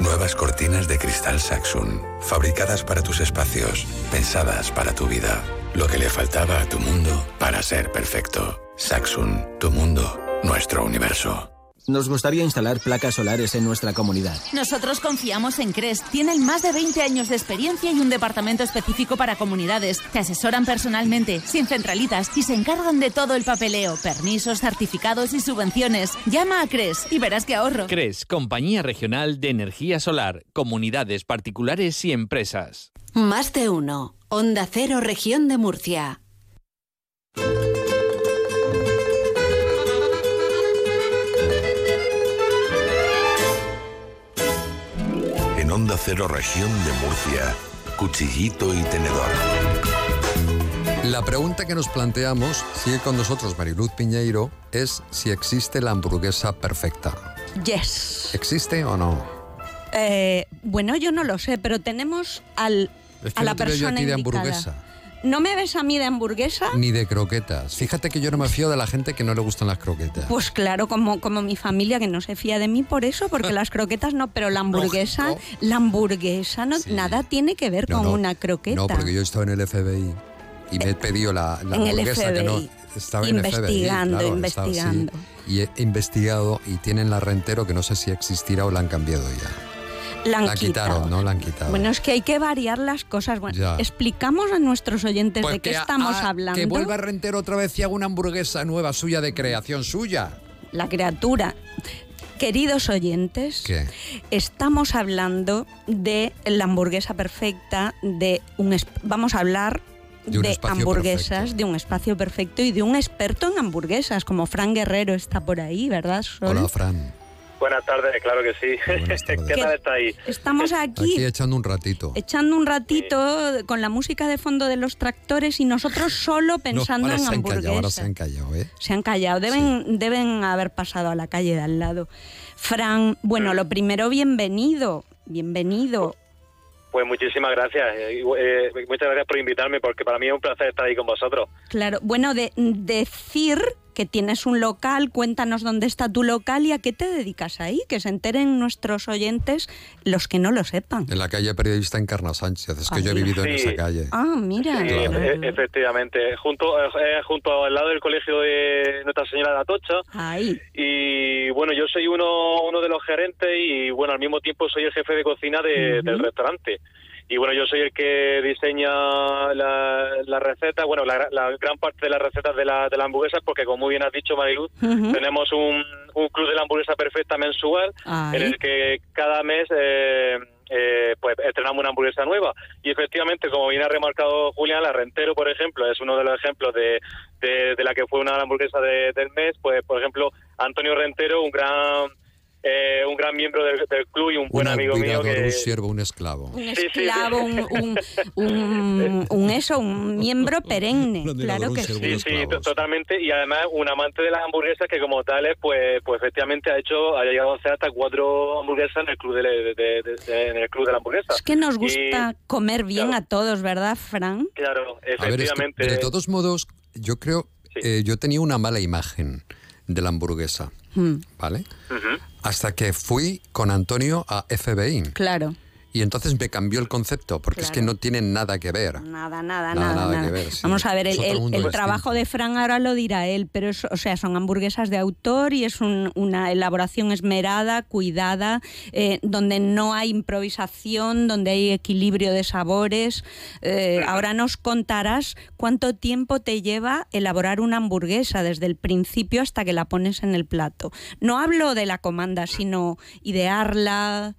Nuevas cortinas de cristal Saxon, fabricadas para tus espacios, pensadas para tu vida. Lo que le faltaba a tu mundo para ser perfecto. Saxon, tu mundo, nuestro universo. Nos gustaría instalar placas solares en nuestra comunidad. Nosotros confiamos en CRES. Tienen más de 20 años de experiencia y un departamento específico para comunidades. Te asesoran personalmente, sin centralitas, y se encargan de todo el papeleo, permisos, certificados y subvenciones. Llama a CRES y verás qué ahorro. CRES, Compañía Regional de Energía Solar, Comunidades Particulares y Empresas. Más de uno. Onda Cero, región de Murcia. Onda Cero Región de Murcia, Cuchillito y Tenedor. La pregunta que nos planteamos, sigue con nosotros Mariluz Piñeiro, es si existe la hamburguesa perfecta. Yes. ¿Existe o no? Eh, bueno, yo no lo sé, pero tenemos al, Es que a la veo yo a persona ti de indicada. Hamburguesa. ¿No me ves a mí de hamburguesa? Ni de croquetas. Fíjate que yo no me fío de la gente que no le gustan las croquetas. Pues claro, como, como mi familia que no se fía de mí por eso, porque las croquetas no, pero la hamburguesa, la hamburguesa no, nada tiene que ver con una croqueta. No, porque yo estaba en el FBI y me he pedido la, la En el hamburguesa que no estaba en el FBI. Investigando, claro, estaba así. investigando. y he investigado y tienen la rentero que no sé si existirá o la han cambiado ya. La han la quitaron, quitado. ¿no? La han quitado. Bueno, es que hay que variar las cosas. Bueno, Ya. explicamos a nuestros oyentes Pues de qué a- estamos a- hablando. Que vuelva Rentero otra vez y haga una hamburguesa nueva suya de creación suya. La criatura. Queridos oyentes, ¿Qué? estamos hablando de la hamburguesa perfecta, de un vamos a hablar De hamburguesas, perfecto. de un espacio perfecto y de un experto en hamburguesas, como Fran Guerrero está por ahí, ¿verdad? Sol? Hola, Fran. Buenas tardes, claro que sí. ¿Qué tal está ahí? Estamos aquí Aquí echando un ratito. echando un ratito con la música de fondo de los tractores y nosotros solo pensando no, ahora en se han callado, ahora hamburguesas. se han callado, ¿eh? Se han callado, deben, deben haber pasado a la calle de al lado. Fran, bueno, lo primero, bienvenido, bienvenido. Pues muchísimas gracias. eh, eh, muchas gracias por invitarme porque para mí es un placer estar ahí con vosotros. Claro, bueno, de, decir que tienes un local, cuéntanos dónde está tu local y a qué te dedicas ahí, que se enteren nuestros oyentes los que no lo sepan. En la calle Periodista Encarna Sánchez. Es que yo he vivido en esa calle. Ah, mira. Sí, Claro. e- efectivamente. Junto, eh, junto al lado del colegio de Nuestra Señora de Atocha. Ahí. Y bueno, yo soy uno, uno de los gerentes y bueno, al mismo tiempo soy el jefe de cocina de- del restaurante. Y bueno, yo soy el que diseña la, la receta, bueno, la, la gran parte de las recetas de la, de la hamburguesa, porque como muy bien has dicho, Mariluz, tenemos un, un club de la hamburguesa perfecta mensual en el que cada mes eh, eh, pues estrenamos una hamburguesa nueva. Y efectivamente, como bien ha remarcado Julián, la Rentero, por ejemplo, es uno de los ejemplos de, de, de la que fue una hamburguesa de- del mes. Pues, por ejemplo, Antonio Rentero, un gran eh, un gran miembro del, del club y un buen Un amigo mío que... un siervo, un esclavo. Un esclavo, un, un, un- un eso, un miembro perenne, claro que sí. Sí, sí, to- totalmente. Y además un amante de las hamburguesas que como tales, pues, pues efectivamente ha hecho, ha llegado a hacer hasta cuatro hamburguesas en el club de, de- de- de- en el club de la hamburguesa. Es que nos Y, gusta comer bien a todos, ¿verdad, Fran? claro, A ver, es que, efectivamente. de todos modos, yo creo, eh, yo tenía una mala imagen de la hamburguesa, Mm, ¿vale? Hasta que fui con Antonio a FBI. claro. Y entonces me cambió el concepto, porque es que no tienen nada que ver. Nada, nada, Nada, nada. nada nada. que ver, sí. Vamos a ver, el, trabajo de Fran ahora lo dirá él, pero es, o sea, son hamburguesas de autor y es un- una elaboración esmerada, cuidada, eh, donde no hay improvisación, donde hay equilibrio de sabores. Eh, ahora nos contarás cuánto tiempo te lleva elaborar una hamburguesa desde el principio hasta que la pones en el plato. No hablo de la comanda, sino idearla,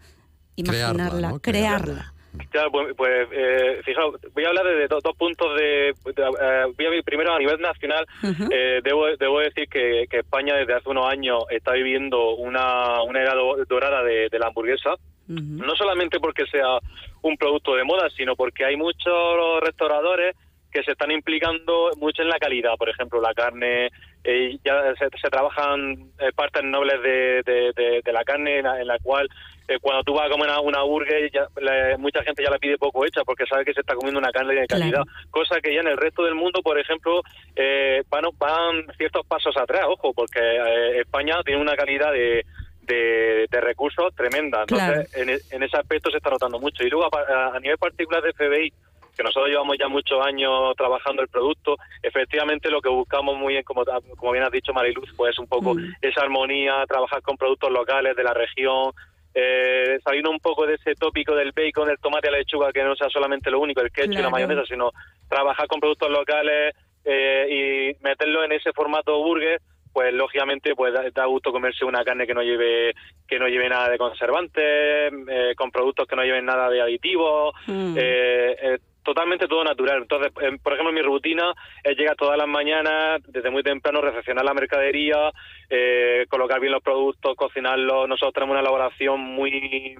imaginarla, ¿no? crearla. Claro, pues, pues, eh, fijaos, voy a hablar de, do- dos puntos de... de, eh, voy a ver primero a nivel nacional, eh, debo, debo decir que, que España desde hace unos años está viviendo una, una era do- dorada de, de la hamburguesa, no solamente porque sea un producto de moda, sino porque hay muchos restauradores que se están implicando mucho en la calidad. Por ejemplo, la carne, eh, ya se, se trabajan eh, partes nobles de, de- de- de la carne en la, en la cual eh, cuando tú vas a comer una, una burger, ya, la- mucha gente ya la pide poco hecha porque sabe que se está comiendo una carne de calidad. Cosa que ya en el resto del mundo, por ejemplo, eh, van, van ciertos pasos atrás, ojo, porque eh, España tiene una calidad de, de, de recursos tremenda. Entonces, en, e- en ese aspecto se está notando mucho. Y luego, a- a nivel particular de FBI, que nosotros llevamos ya muchos años trabajando el producto, efectivamente lo que buscamos muy bien, como, como bien has dicho Mariluz, pues un poco esa armonía, trabajar con productos locales de la región, eh, saliendo un poco de ese tópico del bacon, del tomate la lechuga, que no sea solamente lo único, el ketchup y la mayonesa, sino trabajar con productos locales eh, y meterlo en ese formato burger pues lógicamente pues da, da gusto comerse una carne que no lleve que no lleve nada de conservantes eh, con productos que no lleven nada de aditivos Mm. eh, eh, totalmente todo natural. Entonces eh, por ejemplo mi rutina es llegar todas las mañanas desde muy temprano recepcionar la mercadería eh, colocar bien los productos cocinarlos. Nosotros tenemos una elaboración muy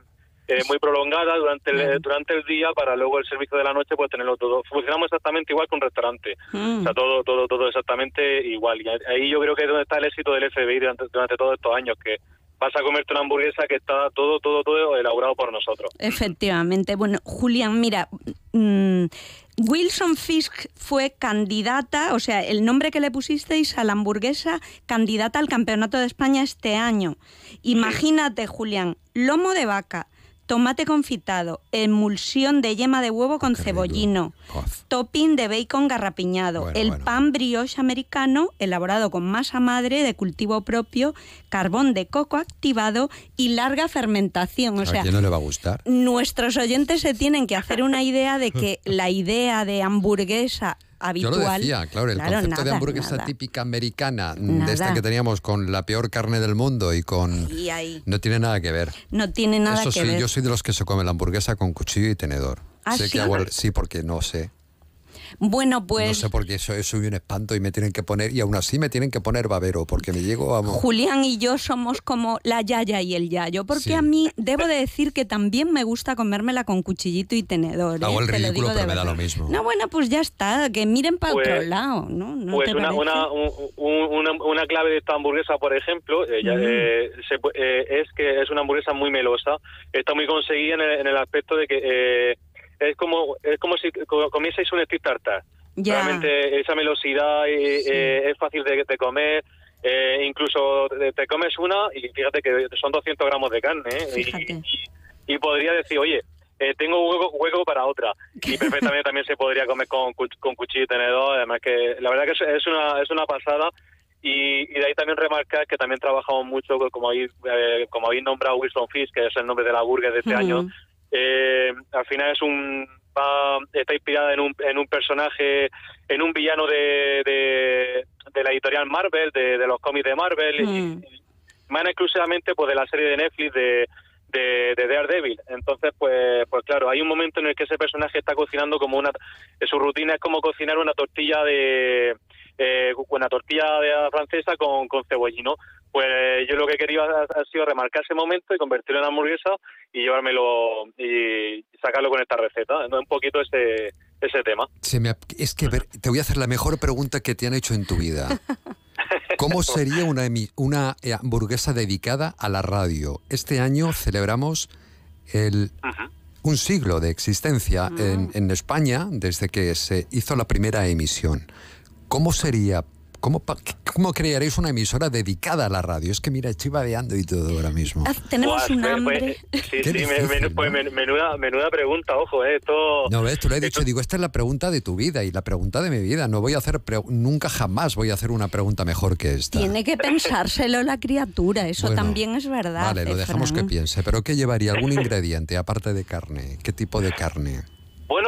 eh, muy prolongada durante el, durante el día para luego el servicio de la noche pues tenerlo todo. Funcionamos exactamente igual que un restaurante. Mm. o sea, todo, todo, todo exactamente igual. Y ahí yo creo que es donde está el éxito del FBI durante, durante todos estos años, que vas a comerte una hamburguesa que está todo, todo, todo elaborado por nosotros. Efectivamente. Bueno, Julián, mira, mm, Wilson Fisk fue candidata, o sea, el nombre que le pusisteis a la hamburguesa, candidata al Campeonato de España este año. Imagínate, Julián, lomo de vaca, tomate confitado, emulsión de yema de huevo con cebollino, topping de bacon garrapiñado, el pan brioche americano elaborado con masa madre de cultivo propio, carbón de coco activado y larga fermentación. O ¿A sea, quién no le va a gustar? nuestros oyentes se tienen que hacer una idea de que la idea de hamburguesa habitual. Yo lo decía, claro, el Claro, concepto de hamburguesa nada. típica americana, de esta que teníamos con la peor carne del mundo y con... Y ahí No tiene nada que ver. no tiene nada Eso que sí, ver. yo soy de los que se come la hamburguesa con cuchillo y tenedor. ¿Ah, sé sí? que hago el- sí, porque no sé. Bueno, pues no sé por qué soy, soy un espanto y me tienen que poner, y aún así me tienen que poner babero, porque me llego, vamos... Julián y yo somos como la yaya y el yayo, porque Sí. a mí debo de decir que también me gusta comérmela con cuchillito y tenedor. ¿eh? Hago el Te lo ridículo, pero me da lo mismo. No, bueno, pues ya está, que miren para Pues- otro lado, ¿no? ¿No pues una, una, un- un- una, una clave de esta hamburguesa, por ejemplo, eh, ya, Mm. eh, se eh, es que es una hamburguesa muy melosa. Está muy conseguida en el, en el aspecto de que eh, es como es como si co- comieseis un stick tartar. Ya. Realmente esa melosidad eh, eh, es fácil de, de comer. eh, incluso te, comes una y fíjate que son 200 gramos de carne. ¿eh? Y- y podría decir, oye, eh, tengo hueco, hueco para otra. Y perfectamente también se podría comer con, con cuchillo y tenedor. Además que la verdad que es, una, es una pasada. Y, y de ahí también remarcar que también trabajamos mucho, como habéis, eh, como habéis nombrado Wilson Fish, que es el nombre de la burger de este año. Eh, al final es un va- está inspirada en un, en un personaje, en un villano de, de, de la editorial Marvel, de, de los cómics de Marvel. y- Mm. más exclusivamente pues de la serie de Netflix de, de, de Daredevil. Entonces, pues, pues claro, hay un momento en el que ese personaje está cocinando como una... Su rutina es como cocinar una tortilla de... Eh, una tortilla de francesa con, con cebollino. Pues yo lo que quería ha, ha sido remarcar ese momento y convertirlo en hamburguesa y llevármelo y sacarlo con esta receta. ¿no? Un poquito ese, ese tema. Se me ap- es que ver, te voy a hacer la mejor pregunta que te han hecho en tu vida. ¿Cómo sería una, emi- una eh, hamburguesa dedicada a la radio? Este año celebramos el, un siglo de existencia en, en España desde que se hizo la primera emisión. ¿Cómo sería? ¿Cómo, ¿Cómo crearéis una emisora dedicada a la radio? Es que mira, estoy babeando y todo ahora mismo. Tenemos Buah, un hambre. pues- sí, sí, me- difícil, me- pues menuda, menuda pregunta, ojo, eh, esto... No, ves, tú le he dicho, digo, esta es la pregunta de tu vida y la pregunta de mi vida. No voy a hacer, pre- nunca jamás voy a hacer una pregunta mejor que esta. Tiene que pensárselo la criatura, eso Bueno, también es verdad. Vale, lo dejamos que piense. ¿Pero qué llevaría? ¿Algún ingrediente aparte de carne? ¿Qué tipo de carne?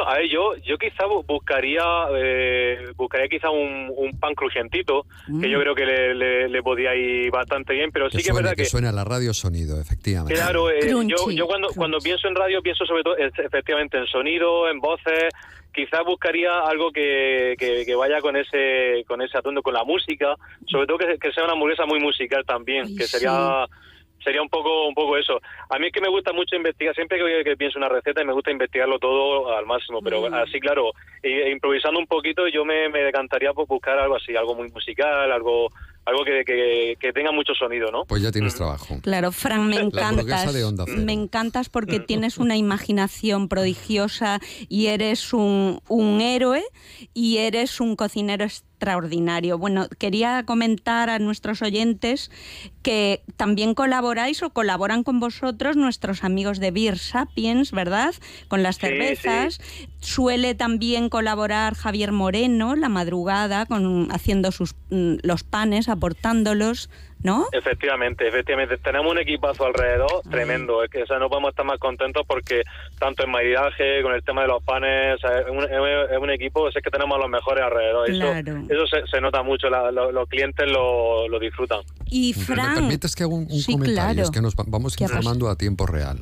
Bueno, a ver, yo, yo quizá bu- buscaría, eh, buscaría quizá un, un pan crujientito, que yo creo que le, le, le podía ir bastante bien, pero sí Que que es verdad que que, suene a la radio sonido, efectivamente. claro, eh, yo, Crunchy, yo cuando, cuando pienso en radio pienso sobre todo efectivamente en sonido, en voces, quizás buscaría algo que, que, que vaya con ese con ese atuendo, con la música, sobre todo que, que sea una hamburguesa muy musical también, Ay, que sería... Sería un poco un poco eso. A mí es que me gusta mucho investigar, siempre que, que pienso una receta me gusta investigarlo todo al máximo, pero Mm. así claro, e- improvisando un poquito yo me, me decantaría por buscar algo así, algo muy musical, algo algo que, que, que tenga mucho sonido, ¿no? Pues ya tienes trabajo. Claro, Fran, me encantas. de Onda Cero. Me encantas porque tienes una imaginación prodigiosa y eres un, un héroe y eres un cocinero extraordinario. Bueno, quería comentar a nuestros oyentes que también colaboráis o colaboran con vosotros nuestros amigos de Beer Sapiens, ¿verdad? Con las Sí, cervezas. Suele también colaborar Javier Moreno, la madrugada, con haciendo sus mm, los panes, aportándolos, ¿no? Efectivamente, efectivamente. Tenemos un equipazo alrededor tremendo. Es que o sea, no podemos estar más contentos porque tanto en maridaje, con el tema de los panes, o sea, es, un, es- es un equipo, es que tenemos a los mejores alrededor. Eso- Claro. Eso, se, se nota mucho, la- lo- los clientes lo, lo disfrutan. Y ¿Me Fran, permites que haga un, un Sí, comentario? claro. Es que nos va- vamos ¿Qué ha informando a tiempo real.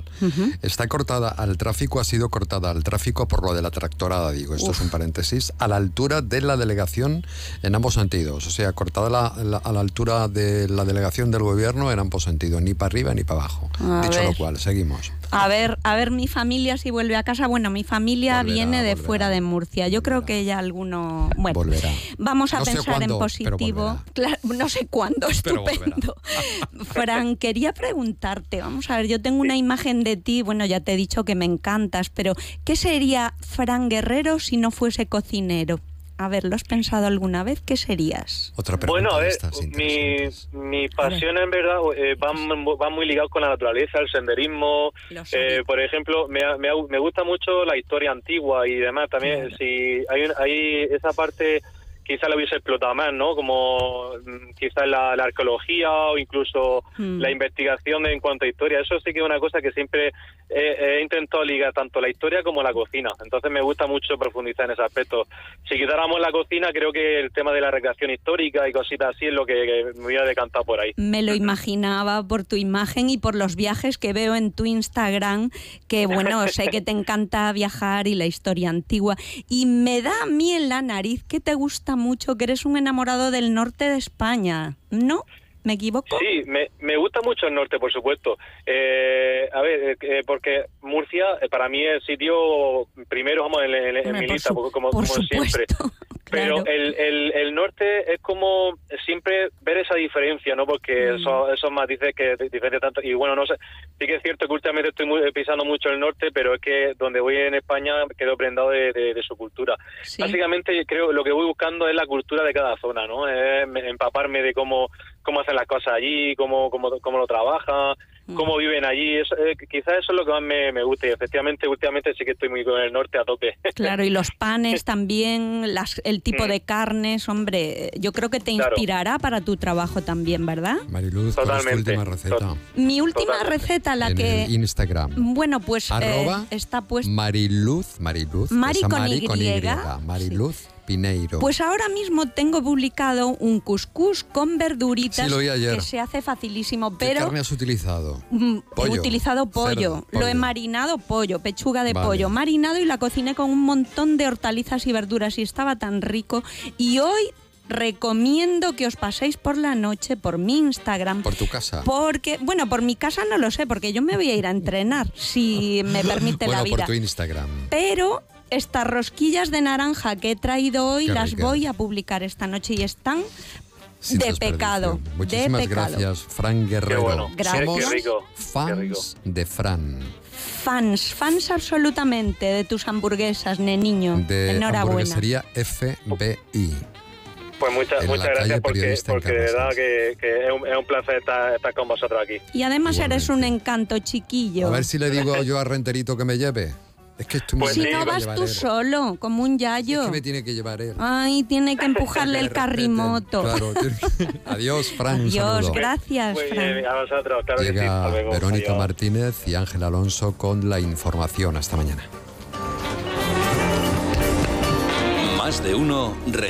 Está cortada al tráfico, ha sido cortada al tráfico por lo de la tractorada, digo, esto es un paréntesis, a la altura de la delegación en ambos sentidos. O sea, cortada la- la- a la altura de la delegación del gobierno en ambos sentidos, ni para arriba ni para abajo. A Dicho lo cual, seguimos. a ver, a ver mi familia si vuelve a casa. Bueno, mi familia Volverá, viene de volverá, fuera de Murcia. Yo creo que ya alguno, bueno, Volverá. vamos a No pensar cuándo, en positivo. Claro, no sé cuándo, estupendo. Fran, quería preguntarte, vamos a ver, yo tengo una imagen de ti, bueno, ya te he dicho que me encantas, pero ¿qué sería Fran Guerrero si no fuese cocinero? A ver, ¿lo has pensado alguna vez? ¿Qué serías? Otra pregunta Bueno, a de ver, estas mi, mi pasión en verdad eh, van, van muy ligados con la naturaleza, el senderismo. Lo. Eh, por ejemplo, me, me, me gusta mucho la historia antigua y demás. También, si hay, un- hay esa parte, quizá la hubiese explotado más, ¿no? Como mm, quizás la, la arqueología o incluso Mm. la investigación en cuanto a historia. Eso sí que es una cosa que siempre he, he intentado ligar tanto la historia como la cocina. Entonces me gusta mucho profundizar en ese aspecto. Si quitáramos la cocina, creo que el tema de la recreación histórica y cositas así es lo que, que me hubiera decantado por ahí. Me lo imaginaba por tu imagen y por los viajes que veo en tu Instagram, que bueno, sé que te encanta viajar y la historia antigua. Y me da a mí en la nariz que te gusta mucho, que eres un enamorado del norte de España, ¿no? ¿Me equivoco? Sí, me, me gusta mucho el norte, por supuesto. Eh, a ver, eh, porque Murcia eh, para mí es sitio primero, vamos, en, en- en mi lista, como, por como siempre. Pero el, el, el norte es como siempre ver esa diferencia, ¿no? Porque Mm. esos, esos matices que diferencian tanto. Y bueno, no sé, sí que es cierto que últimamente estoy muy- pisando mucho el norte, pero es que donde voy en España quedo prendado de, de- de su cultura. Básicamente, yo creo lo que voy buscando es la cultura de cada zona, ¿no? Es me- empaparme de cómo, cómo hacen las cosas allí, cómo, cómo, cómo lo trabajan. Cómo viven allí. Eso, eh, quizás eso es lo que más me, me gusta. Y efectivamente, últimamente sí que estoy muy con el norte a tope. Claro, y los panes también, las, el tipo Mm. de carnes, hombre, yo creo que te Claro. inspirará para tu trabajo también, ¿verdad? Mariluz, ¿cuál es tu última receta? Mi última receta, la en que... el Instagram. Bueno, pues eh, Arroba está puesta... Mariluz, Mariluz. Mari con Mari Y. con Y. Mariluz Pineiro. Pues ahora mismo tengo publicado un couscous con verduritas Sí, que se hace facilísimo, ¿Qué carne has utilizado? mm, he Pollo, utilizado pollo, cerdo, lo he marinado pollo, pechuga de Vale. pollo, marinado y la cociné con un montón de hortalizas y verduras y estaba tan rico y hoy recomiendo que os paséis por la noche por mi Instagram Por tu casa. porque, bueno, por mi casa no lo sé, porque yo me voy a ir a entrenar, si me permite bueno, la vida. por tu Instagram. Pero estas rosquillas de naranja que he traído hoy Qué las voy a publicar esta noche y están Sin de pecado. Muchísimas de pecado. gracias, Fran Guerrero. bueno. Gracias. Somos Qué rico, fans de Fran. Fans, fans absolutamente de tus hamburguesas, neniño. De Enhorabuena. hamburguesería FBI. Pues muchas En muchas gracias porque, de verdad que, que es, un, es un placer estar, estar con vosotros aquí. Y además eres un encanto, chiquillo. A ver si le digo yo a Renterito que me lleve. Es que estoy muy si nervioso no vas tú él. solo, como un yayo. Es que me tiene que llevar él. Ay, tiene que empujarle el carrimoto. Claro. que- Adiós, Fran. Adiós, gracias, Muy Fran. bien, a vosotros, claro que sí. Llega Hasta luego. Verónica Adiós. Martínez y Ángel Alonso con la información. Hasta mañana. Más de uno.